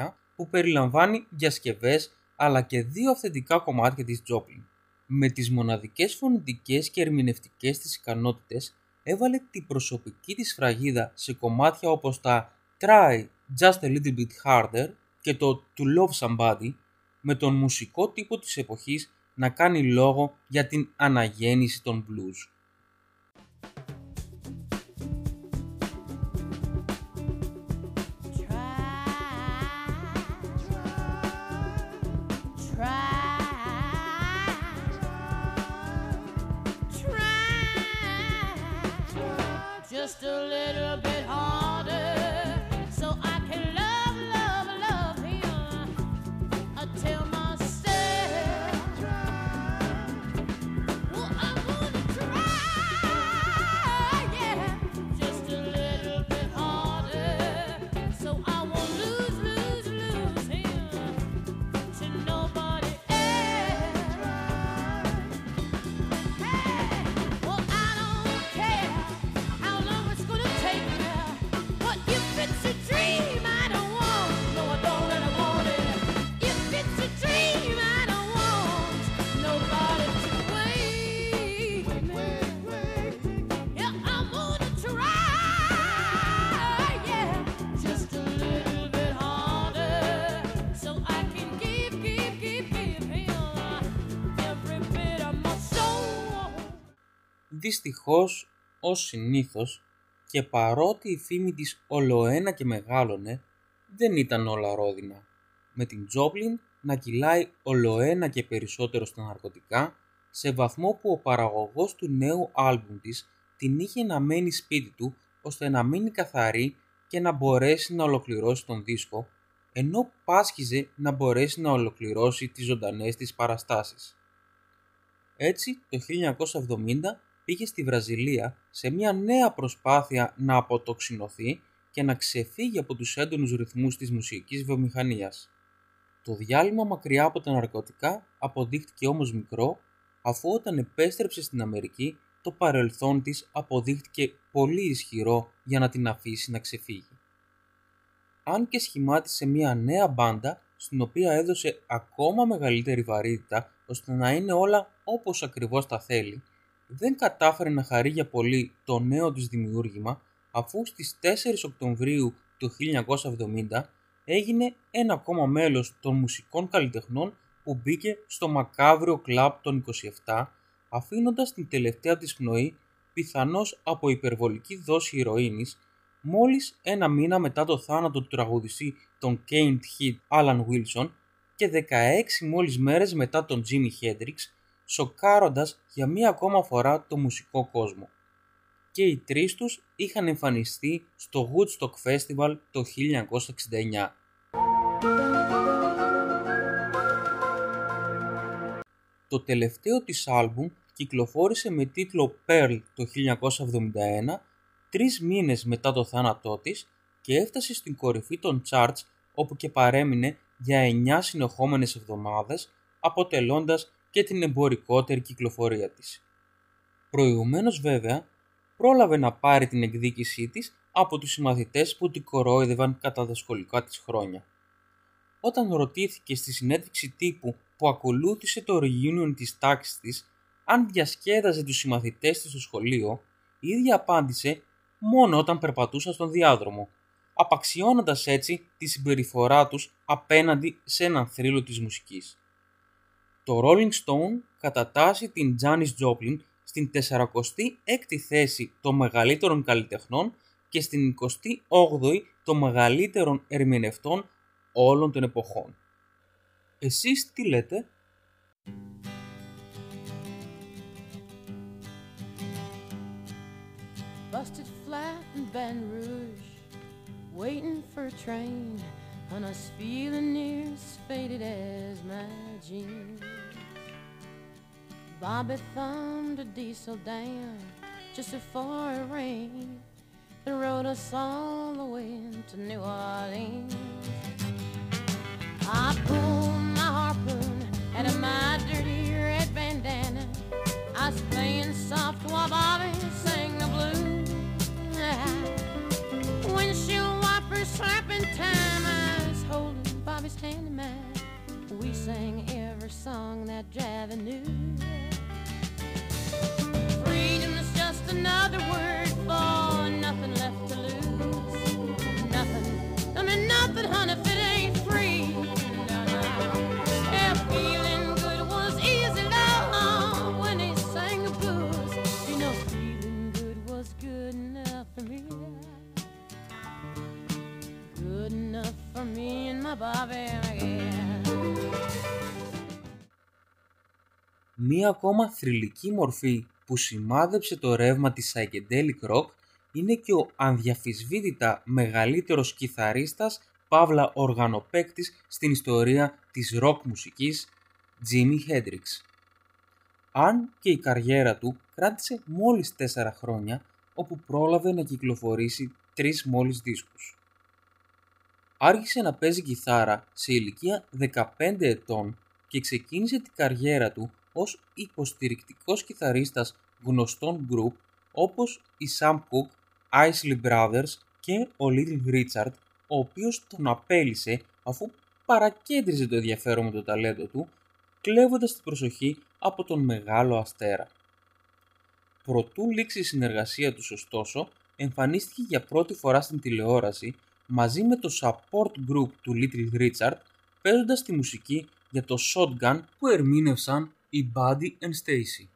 1969 που περιλαμβάνει διασκευές αλλά και δύο αυθεντικά κομμάτια της Joplin. Με τις μοναδικές φωνητικές και ερμηνευτικές της ικανότητες έβαλε την προσωπική της φραγίδα σε κομμάτια όπως τα Try Just a Little Bit Harder και το To Love Somebody με τον μουσικό τύπο της εποχής να κάνει λόγο για την αναγέννηση των blues. Just a little Δυστυχώς, ως συνήθως, και παρότι η φήμη της ολοένα και μεγάλωνε, δεν ήταν όλα ρόδινα. Με την Τζόπλιν να κυλάει ολοένα και περισσότερο στα ναρκωτικά, σε βαθμό που ο παραγωγός του νέου άλμπουμ της την είχε να μένει σπίτι του ώστε να μείνει καθαρή και να μπορέσει να ολοκληρώσει τον δίσκο, ενώ πάσχιζε να μπορέσει να ολοκληρώσει τις ζωντανές της παραστάσεις. Έτσι, το 1970 πήγε στη Βραζιλία σε μια νέα προσπάθεια να αποτοξινωθεί και να ξεφύγει από τους έντονους ρυθμούς της μουσικής βιομηχανίας. Το διάλειμμα μακριά από τα ναρκωτικά αποδείχτηκε όμως μικρό, αφού όταν επέστρεψε στην Αμερική το παρελθόν της αποδείχτηκε πολύ ισχυρό για να την αφήσει να ξεφύγει. Αν και σχημάτισε μια νέα μπάντα στην οποία έδωσε ακόμα μεγαλύτερη βαρύτητα ώστε να είναι όλα όπως ακριβώς τα θέλει, δεν κατάφερε να χαρεί για πολύ το νέο της δημιούργημα αφού στις 4 Οκτωβρίου του 1970 έγινε ένα ακόμα μέλος των μουσικών καλλιτεχνών που μπήκε στο μακάβριο κλαμπ των 27 αφήνοντας την τελευταία της πνοή πιθανώς από υπερβολική δόση ηρωίνης μόλις ένα μήνα μετά το θάνατο του τραγουδιστή των Can't Hit Alan Wilson και 16 μόλις μέρες μετά τον Jimi Hendrix σοκάροντας για μία ακόμα φορά το μουσικό κόσμο. Και οι τρεις τους είχαν εμφανιστεί στο Woodstock Festival το 1969. Το τελευταίο της άλμπουμ κυκλοφόρησε με τίτλο Pearl το 1971, τρεις μήνες μετά το θάνατό της και έφτασε στην κορυφή των charts όπου και παρέμεινε για 9 συνεχόμενες εβδομάδες, αποτελώντας και την εμπορικότερη κυκλοφορία της. Προηγουμένως βέβαια, πρόλαβε να πάρει την εκδίκησή της από τους συμμαθητές που την κορόιδευαν κατά τα σχολικά της χρόνια. Όταν ρωτήθηκε στη συνέντευξη τύπου που ακολούθησε το reunion της τάξης της αν διασκέδαζε τους συμμαθητές της στο σχολείο, η ίδια απάντησε μόνο όταν περπατούσα στον διάδρομο, απαξιώνοντας έτσι τη συμπεριφορά τους απέναντι σε έναν θρύλο της μουσικής. Το Rolling Stone κατατάσσει την Janis Joplin στην 46η θέση των μεγαλύτερων καλλιτεχνών και στην 28η των μεγαλύτερων ερμηνευτών όλων των εποχών. Εσείς τι λέτε; Busted flat in Baton Rouge, waiting for a train, and I was feeling near as faded as my jeans. Bobby thumbed a diesel down just before it rained and rode us all the way to New Orleans. I pulled my harpoon out of my Μία ακόμα θρηλυκή μορφή που σημάδεψε το ρεύμα της psychedelic rock είναι και ο ανδιαφυσβήτητα μεγαλύτερος κιθαρίστας παύλα οργανοπαίκτης στην ιστορία της rock μουσικής, Jimi Hendrix. Αν και η καριέρα του κράτησε μόλις 4 χρόνια, όπου πρόλαβε να κυκλοφορήσει τρεις μόλις δίσκους. Άρχισε να παίζει κιθάρα σε ηλικία 15 ετών και ξεκίνησε την καριέρα του ως υποστηρικτικός κιθαρίστας γνωστών group όπως οι Sam Cooke, Isley Brothers και ο Little Richard, ο οποίος τον απέλησε αφού παρακέντριζε το ενδιαφέρον με το ταλέντο του, κλέβοντας την προσοχή από τον μεγάλο αστέρα. Προτού λήξει η συνεργασία τους ωστόσο, εμφανίστηκε για πρώτη φορά στην τηλεόραση μαζί με το support group του Little Richard, παίζοντας τη μουσική για το Shotgun που ερμήνευσαν οι Buddy and Stacy.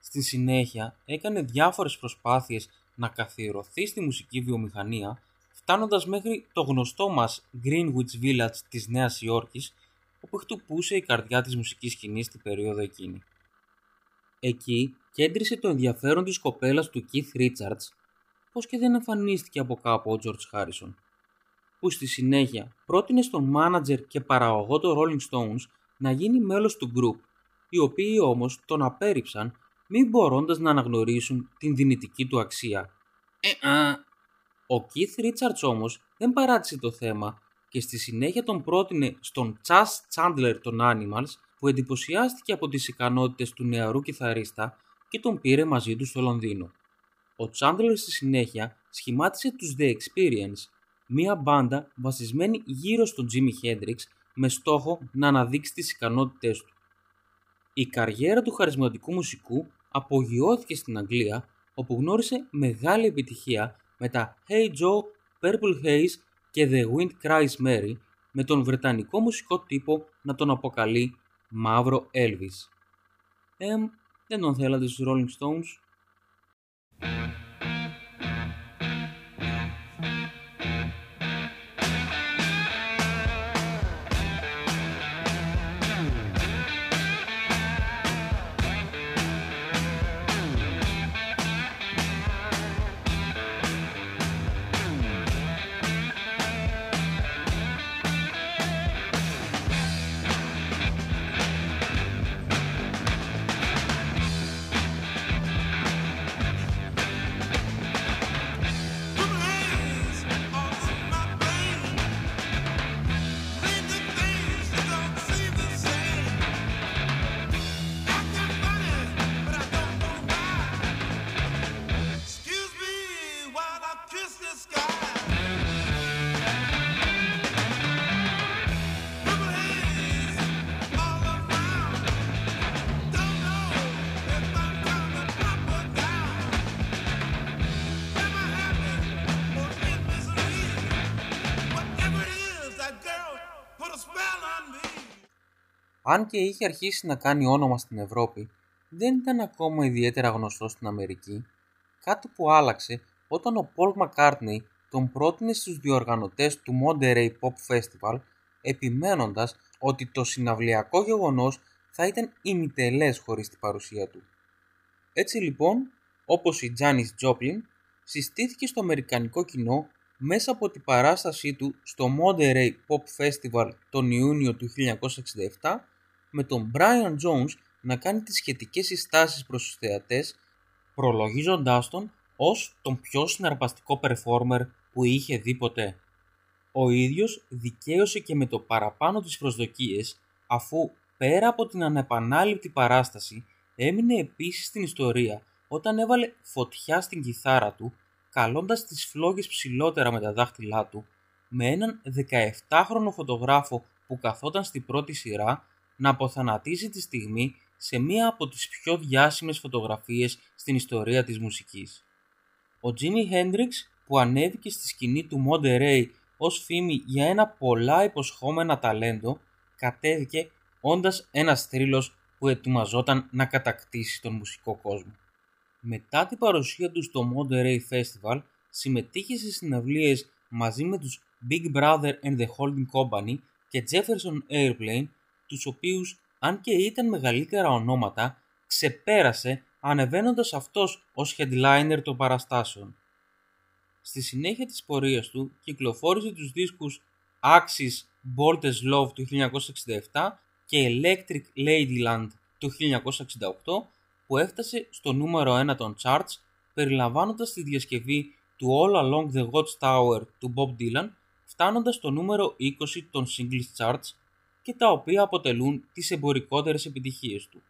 Στη συνέχεια έκανε διάφορες προσπάθειες να καθιερωθεί στη μουσική βιομηχανία, φτάνοντας μέχρι το γνωστό μας Greenwich Village της Νέας Υόρκης, όπου χτυπούσε η καρδιά της μουσικής σκηνής την περίοδο εκείνη. Εκεί κέντρισε το ενδιαφέρον της κοπέλας του Keith Richards, πως και δεν εμφανίστηκε από κάπου ο George Harrison, που στη συνέχεια πρότεινε στον μάνατζερ και παραγωγό των Rolling Stones να γίνει μέλος του group, οι οποίοι όμως τον απέρριψαν μην μπορώντας να αναγνωρίσουν την δυνητική του αξία. Ε, α. Ο Keith Richards όμως δεν παράτησε το θέμα και στη συνέχεια τον πρότεινε στον Chas Chandler των Animals που εντυπωσιάστηκε από τις ικανότητες του νεαρού κιθαρίστα και τον πήρε μαζί του στο Λονδίνο. Ο Chandler στη συνέχεια σχημάτισε τους The Experience, μία μπάντα βασισμένη γύρω στον Jimi Hendrix με στόχο να αναδείξει τις ικανότητές του. Η καριέρα του χαρισματικού μουσικού απογειώθηκε στην Αγγλία όπου γνώρισε μεγάλη επιτυχία με τα Hey Joe, Purple Haze και The Wind Cries Mary με τον βρετανικό μουσικό τύπο να τον αποκαλεί Μαύρο Elvis. Εμ, δεν τον θέλατε στους Rolling Stones; Αν και είχε αρχίσει να κάνει όνομα στην Ευρώπη, δεν ήταν ακόμα ιδιαίτερα γνωστός στην Αμερική, κάτι που άλλαξε όταν ο Paul McCartney τον πρότεινε στους διοργανωτές του Monterey Pop Festival, επιμένοντας ότι το συναυλιακό γεγονός θα ήταν ημιτελές χωρίς την παρουσία του. Έτσι λοιπόν, όπως η Janis Joplin, συστήθηκε στο αμερικανικό κοινό μέσα από την παράστασή του στο Monterey Pop Festival τον Ιούνιο του 1967 με τον Brian Jones να κάνει τις σχετικές συστάσεις προς τους θεατές προλογίζοντάς τον ως τον πιο συναρπαστικό performer που είχε δει ποτέ. Ο ίδιος δικαίωσε και με το παραπάνω τις προσδοκίες αφού πέρα από την ανεπανάληπτη παράσταση έμεινε επίσης στην ιστορία όταν έβαλε φωτιά στην κιθάρα του καλώντας τις φλόγες ψηλότερα με τα δάχτυλά του με έναν 17χρονο φωτογράφο που καθόταν στη πρώτη σειρά να αποθανατήσει τη στιγμή σε μία από τις πιο διάσημες φωτογραφίες στην ιστορία της μουσικής. Ο Jimi Hendrix που ανέβηκε στη σκηνή του Monterey ως φήμη για ένα πολλά υποσχόμενα ταλέντο κατέβηκε όντας ένας θρύλος που ετοιμαζόταν να κατακτήσει τον μουσικό κόσμο. Μετά την παρουσία του στο Monterey Festival συμμετείχε σε συναυλίες μαζί με τους Big Brother and the Holding Company και Jefferson Airplane τους οποίους αν και ήταν μεγαλύτερα ονόματα ξεπέρασε ανεβαίνοντας αυτός ως headliner των παραστάσεων. Στη συνέχεια της πορείας του κυκλοφόρησε τους δίσκους Axis Bolt's Love του 1967 και Electric Ladyland του 1968 που έφτασε στο νούμερο 1 των charts περιλαμβάνοντας τη διασκευή του All Along the Watchtower του Bob Dylan φτάνοντας στο νούμερο 20 των singles charts και τα οποία αποτελούν τις εμπορικότερες επιτυχίες του.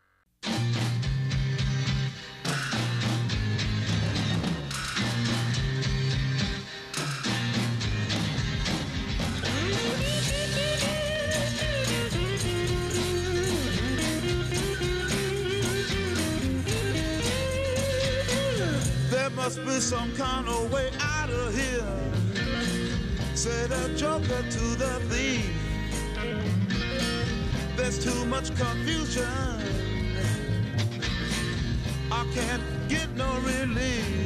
There must be some kind of way out of here. Said a joker to the thief. There's too much confusion. I can't get no relief.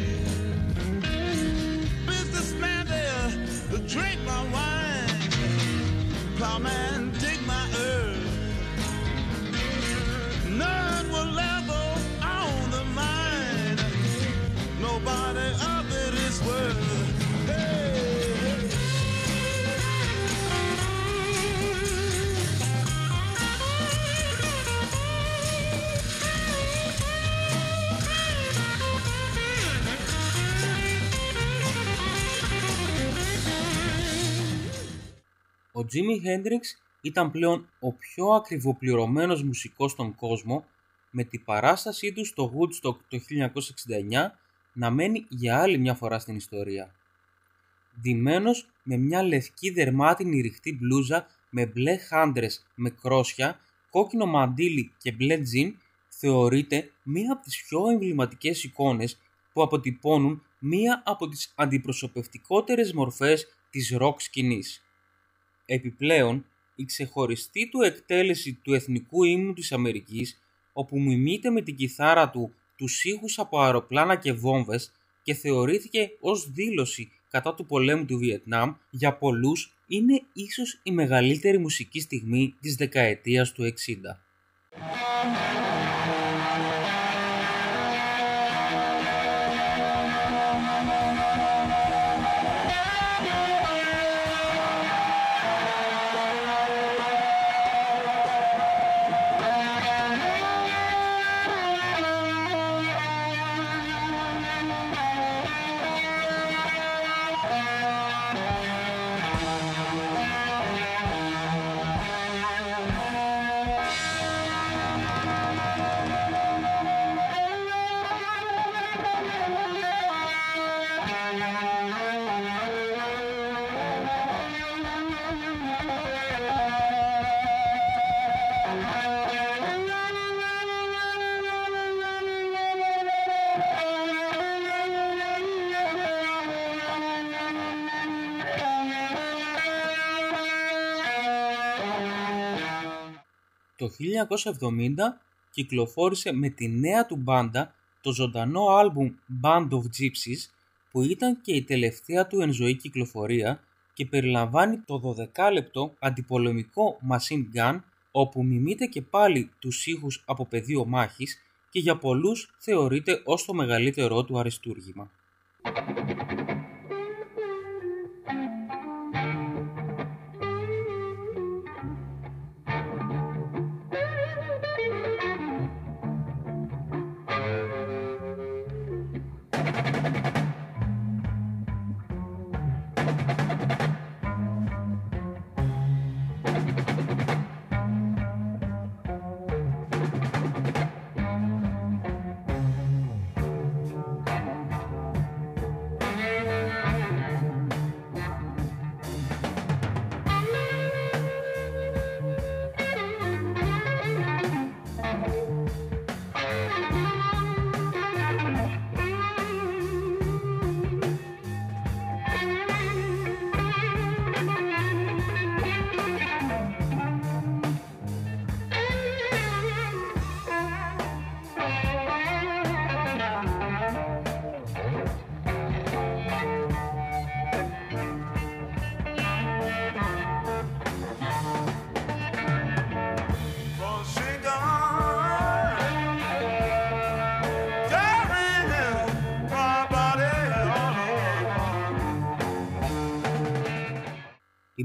Ο Jimi Hendrix ήταν πλέον ο πιο ακριβοπληρωμένος μουσικός στον κόσμο με την παράστασή του στο Woodstock το 1969 να μένει για άλλη μια φορά στην ιστορία. Ντυμένος με μια λευκή δερμάτινη ρηχτή μπλούζα με μπλε χάντρες με κρόσια, κόκκινο μαντίλι και μπλε τζιν θεωρείται μία από τις πιο εμβληματικές εικόνες που αποτυπώνουν μία από τις αντιπροσωπευτικότερες μορφές της ροκ σκηνής. Επιπλέον, η ξεχωριστή του εκτέλεση του εθνικού ύμνου της Αμερικής, όπου μιμείται με την κιθάρα του τους ήχους από αεροπλάνα και βόμβες και θεωρήθηκε ως δήλωση κατά του πολέμου του Βιετνάμ, για πολλούς είναι ίσως η μεγαλύτερη μουσική στιγμή της δεκαετίας του 60. Το 1970 κυκλοφόρησε με τη νέα του μπάντα το ζωντανό άλμπουμ Band of Gypsies που ήταν και η τελευταία του εν ζωή κυκλοφορία και περιλαμβάνει το 12 λεπτό αντιπολεμικό Machine Gun όπου μιμείται και πάλι τους ήχους από πεδίο μάχης και για πολλούς θεωρείται ως το μεγαλύτερό του αριστούργημα.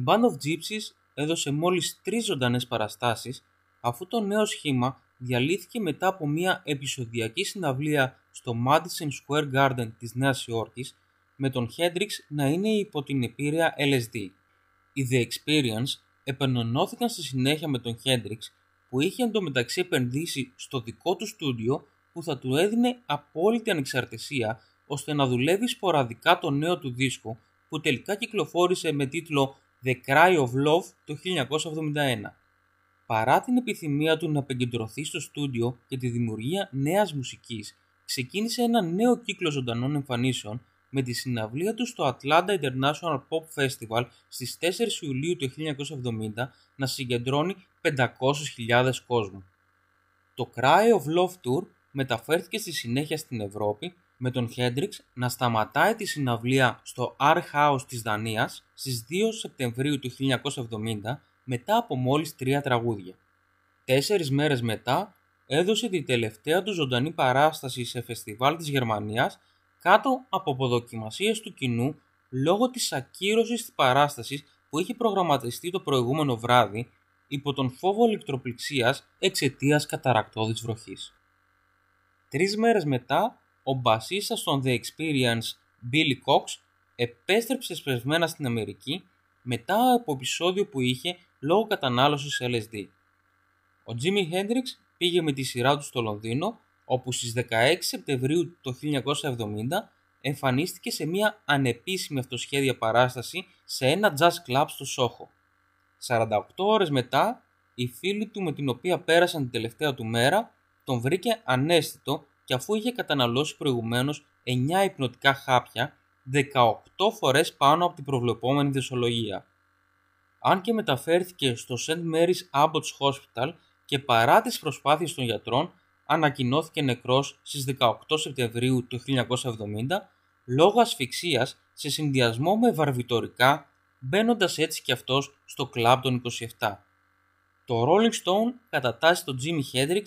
Η Band of Gypsies έδωσε μόλις τρεις ζωντανές παραστάσεις αφού το νέο σχήμα διαλύθηκε μετά από μια επεισοδιακή συναυλία στο Madison Square Garden της Νέας Υόρκης με τον Hendrix να είναι υπό την επίρρεια LSD. Οι The Experience επενωνώθηκαν στη συνέχεια με τον Hendrix που είχε εντωμεταξύ επενδύσει στο δικό του στούντιο που θα του έδινε απόλυτη ανεξαρτησία ώστε να δουλεύει σποραδικά το νέο του δίσκο που τελικά κυκλοφόρησε με τίτλο The Cry of Love το 1971. Παρά την επιθυμία του να επικεντρωθεί στο στούντιο και τη δημιουργία νέας μουσικής, ξεκίνησε ένα νέο κύκλο ζωντανών εμφανίσεων με τη συναυλία του στο Atlanta International Pop Festival στις 4 Ιουλίου του 1970 να συγκεντρώνει 500.000 κόσμο. Το Cry of Love Tour μεταφέρθηκε στη συνέχεια στην Ευρώπη με τον Hendrix να σταματάει τη συναυλία στο Art House της Δανίας στις 2 Σεπτεμβρίου του 1970 μετά από μόλις τρία τραγούδια. Τέσσερις μέρες μετά έδωσε τη τελευταία του ζωντανή παράσταση σε φεστιβάλ της Γερμανίας κάτω από αποδοκιμασίες του κοινού λόγω της ακύρωσης της παράστασης που είχε προγραμματιστεί το προηγούμενο βράδυ υπό τον φόβο ηλεκτροπληξίας εξαιτίας καταρακτώδης βροχής. Τρεις μέρες μετά, ο μπασίστας των The Experience Billy Cox επέστρεψε σπεσμένα στην Αμερική μετά από επεισόδιο που είχε λόγω κατανάλωσης LSD. Ο Jimi Hendrix πήγε με τη σειρά του στο Λονδίνο, όπου στις 16 Σεπτεμβρίου το 1970 εμφανίστηκε σε μια ανεπίσημη αυτοσχέδια παράσταση σε ένα jazz club στο Σόχο. 48 ώρες μετά, η φίλη του με την οποία πέρασαν την τελευταία του μέρα τον βρήκε ανέστητο και αφού είχε καταναλώσει προηγουμένως 9 υπνοτικά χάπια 18 φορές πάνω από την προβλεπόμενη δεσολογία. Αν και μεταφέρθηκε στο St. Mary's Abbott's Hospital και παρά τις προσπάθειες των γιατρών ανακοινώθηκε νεκρός στις 18 Σεπτεμβρίου του 1970 λόγω ασφυξίας σε συνδυασμό με βαρβιτορικά μπαίνοντας έτσι και αυτός στο κλαμπ των 27. Το Rolling Stone κατατάσσει τον Jimi Hendrix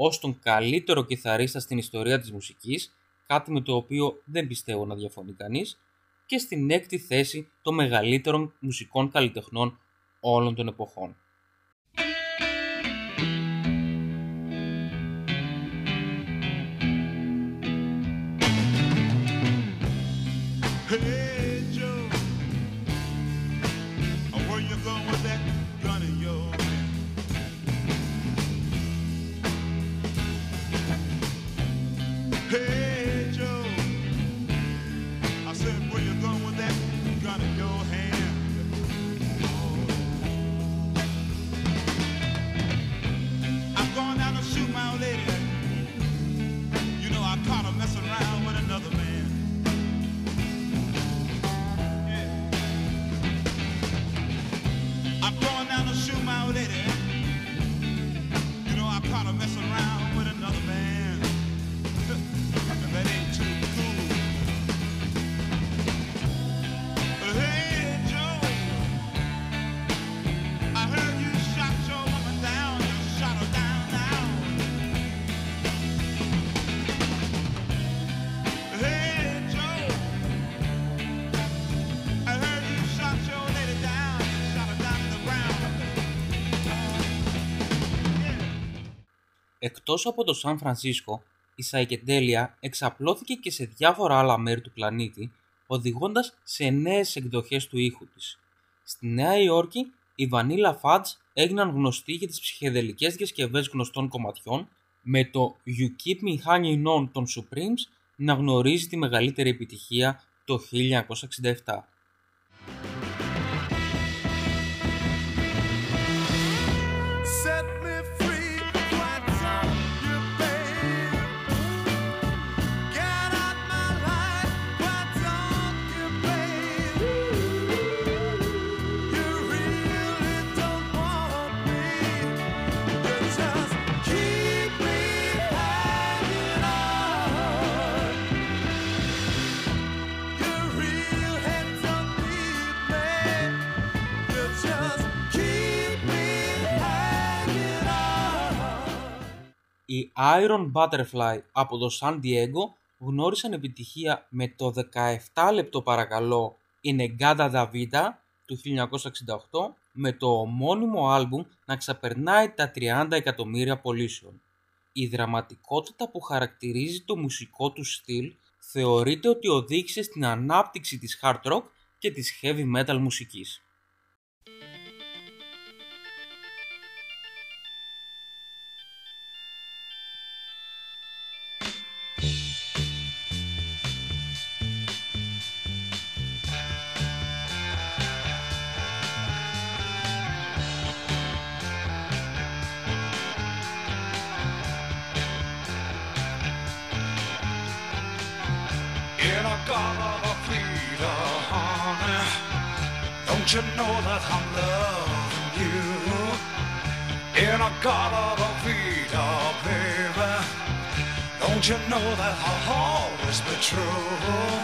ως τον καλύτερο κιθαρίστα στην ιστορία της μουσικής, κάτι με το οποίο δεν πιστεύω να διαφωνεί κανείς, και στην έκτη θέση των μεγαλύτερων μουσικών καλλιτεχνών όλων των εποχών. Εκτός από το Σαν Φρανσίσκο, η σαϊκεντέλεια εξαπλώθηκε και σε διάφορα άλλα μέρη του πλανήτη, οδηγώντας σε νέες εκδοχές του ήχου της. Στη Νέα Υόρκη, οι Vanilla Fudge έγιναν γνωστοί για τις ψυχεδελικές διασκευές γνωστών κομματιών, με το You Keep Me Hanging On των Supremes να γνωρίζει τη μεγαλύτερη επιτυχία το 1967. Οι Iron Butterfly από το San Diego γνώρισαν επιτυχία με το 17 λεπτό παρακαλώ In Negada da Vida του 1968 με το ομώνυμο άλμπουμ να ξαπερνάει τα 30 εκατομμύρια πωλήσεων. Η δραματικότητα που χαρακτηρίζει το μουσικό του στυλ θεωρείται ότι οδήγησε στην ανάπτυξη της hard rock και της heavy metal μουσικής. True?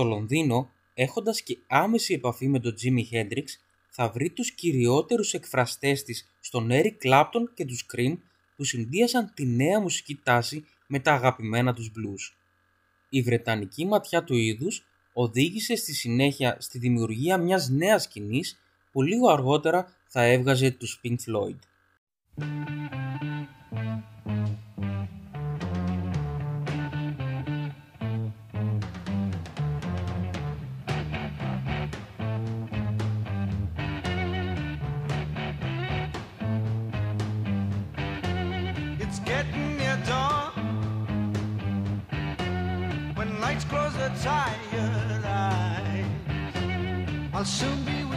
Στο Λονδίνο, έχοντας και άμεση επαφή με τον Jimi Hendrix, θα βρει τους κυριότερους εκφραστές της στον Eric Clapton και τους Cream που συνδύασαν τη νέα μουσική τάση με τα αγαπημένα τους blues. Η βρετανική ματιά του είδους οδήγησε στη συνέχεια στη δημιουργία μιας νέας σκηνής που λίγο αργότερα θα έβγαζε τους Pink Floyd. Tired eyes, I'll soon be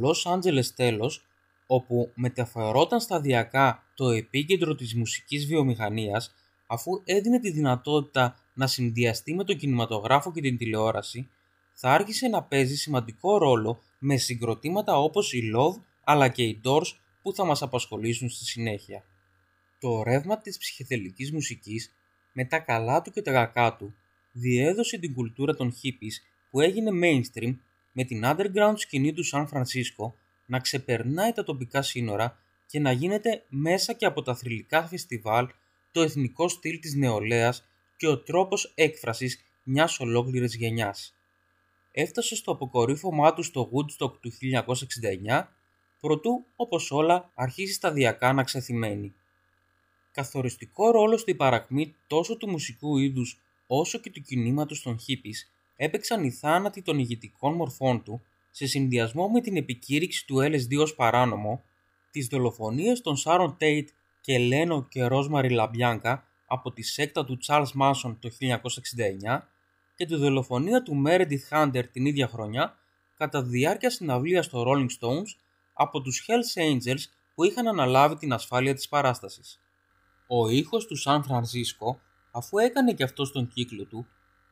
Το Los Angeles τέλος, όπου μεταφερόταν σταδιακά το επίκεντρο της μουσικής βιομηχανίας, αφού έδινε τη δυνατότητα να συνδυαστεί με τον κινηματογράφο και την τηλεόραση, θα άρχισε να παίζει σημαντικό ρόλο με συγκροτήματα όπως η Love αλλά και οι Doors που θα μας απασχολήσουν στη συνέχεια. Το ρεύμα της ψυχεδελικής μουσικής, με τα καλά του και τα κακά του, διέδωσε την κουλτούρα των hippies που έγινε mainstream με την underground σκηνή του Σαν Φρανσίσκο να ξεπερνάει τα τοπικά σύνορα και να γίνεται μέσα και από τα θρηλυκά φεστιβάλ το εθνικό στυλ της νεολαίας και ο τρόπος έκφρασης μιας ολόκληρης γενιάς. Έφτασε στο αποκορύφωμά του στο Woodstock του 1969, προτού, όπως όλα, αρχίσει σταδιακά να ξεθυμένει. Καθοριστικό ρόλο στην παρακμή τόσο του μουσικού είδους όσο και του κινήματος των hippies έπαιξαν οι θάνατοι των ηγετικών μορφών του σε συνδυασμό με την επικήρυξη του LSD ως παράνομο, τις δολοφονίες των Σάρον Τέιτ και Λένο και Ρόσμαρι Λαμπιάνκα από τη σέκτα του Charles Manson το 1969 και τη δολοφονία του Meredith Hunter την ίδια χρονιά κατά τη διάρκεια συναυλίας των Rolling Stones από τους Hells Angels που είχαν αναλάβει την ασφάλεια της παράστασης. Ο ήχος του Σαν Φρανσίσκο, αφού έκανε και αυτό τον κύκλο του,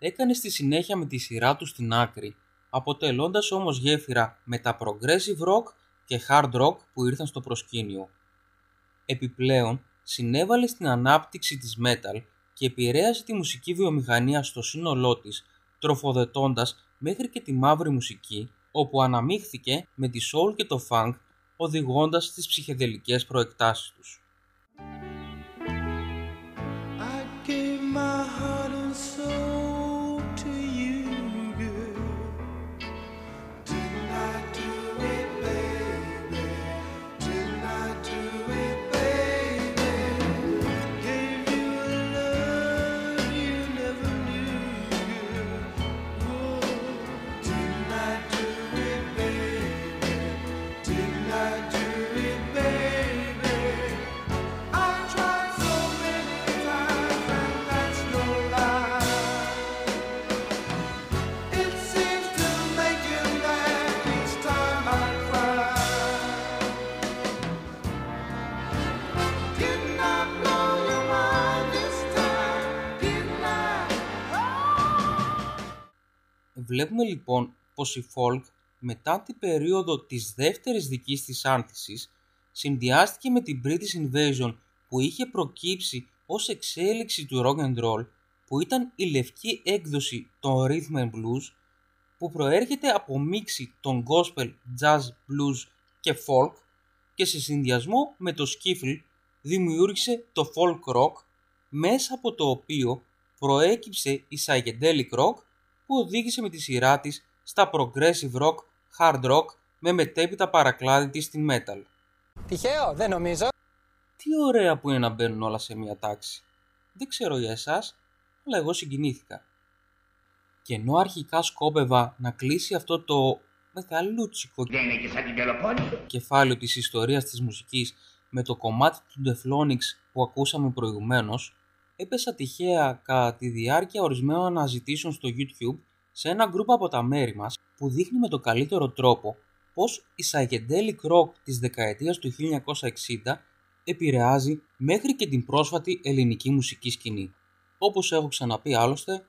έκανε στη συνέχεια με τη σειρά του στην άκρη, αποτελώντας όμως γέφυρα με τα progressive rock και hard rock που ήρθαν στο προσκήνιο. Επιπλέον, συνέβαλε στην ανάπτυξη της metal και επηρέασε τη μουσική βιομηχανία στο σύνολό της, τροφοδετώντας μέχρι και τη μαύρη μουσική, όπου αναμίχθηκε με τη soul και το funk, οδηγώντας στις ψυχεδελικές προεκτάσεις τους. Βλέπουμε λοιπόν πως η folk μετά την περίοδο της δεύτερης δικής της άνθησης συνδυάστηκε με την British Invasion που είχε προκύψει ως εξέλιξη του rock and roll που ήταν η λευκή έκδοση των rhythm and blues που προέρχεται από μίξη των gospel, jazz, blues και folk και σε συνδυασμό με το skiffle δημιούργησε το folk rock μέσα από το οποίο προέκυψε η psychedelic rock που οδήγησε με τη σειρά της στα progressive rock, hard rock με μετέπειτα παρακλάδι της στην metal. Τυχαίο, δεν νομίζω. Τι ωραία που είναι να μπαίνουν όλα σε μία τάξη. Δεν ξέρω για εσάς, αλλά εγώ συγκινήθηκα. Και ενώ αρχικά σκόπευα να κλείσει αυτό το μεγαλούτσικο κεφάλαιο της ιστορίας της μουσικής με το κομμάτι του Deflonix που ακούσαμε προηγουμένως, έπεσα τυχαία κατά τη διάρκεια ορισμένων αναζητήσεων στο YouTube σε ένα γκρουπ από τα μέρη μας που δείχνει με το καλύτερο τρόπο πως η psychedelic rock της δεκαετίας του 1960 επηρεάζει μέχρι και την πρόσφατη ελληνική μουσική σκηνή. Όπως έχω ξαναπεί άλλωστε,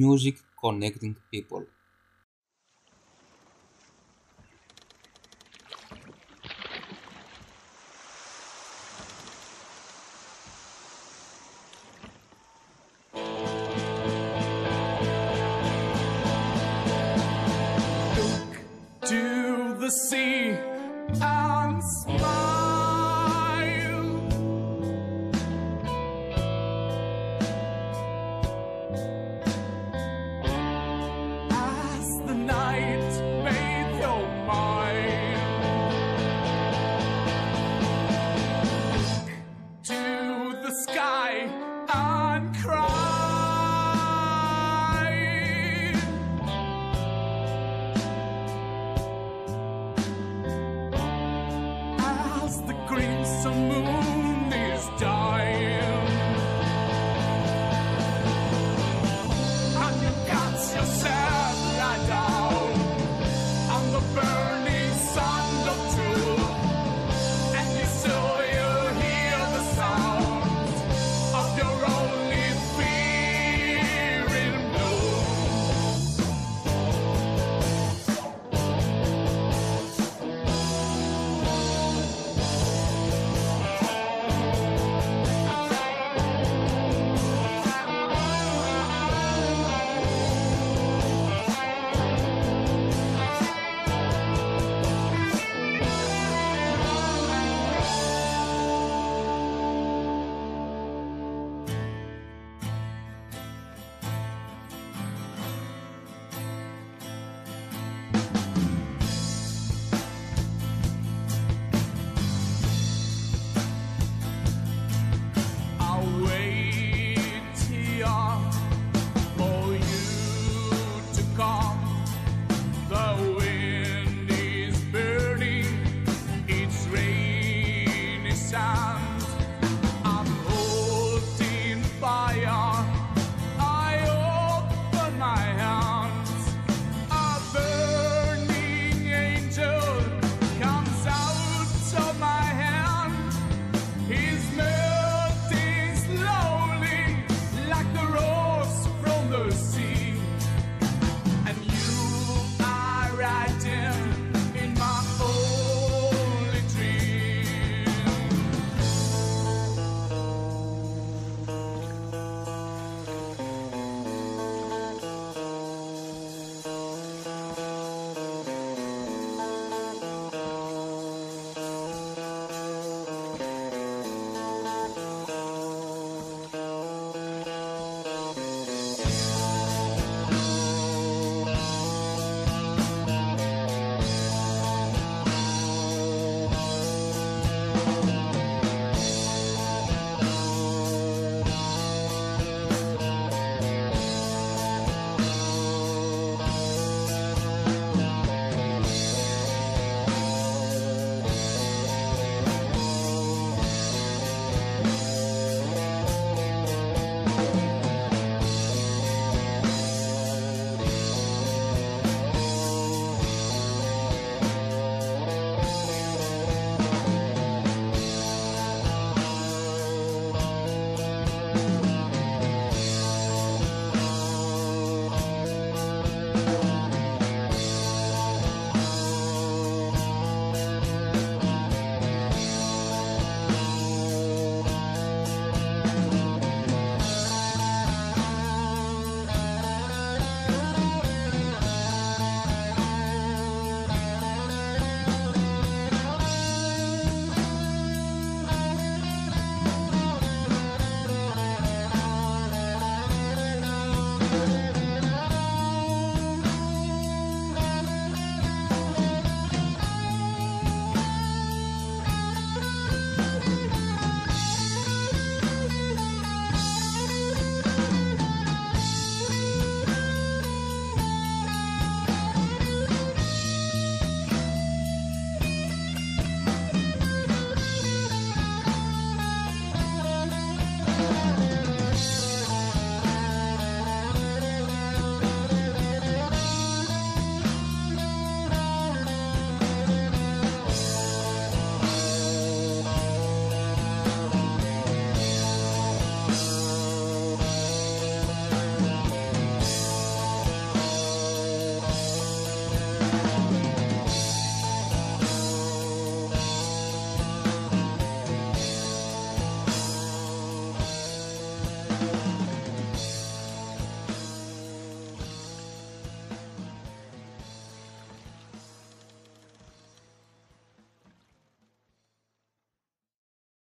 music connecting people. The sea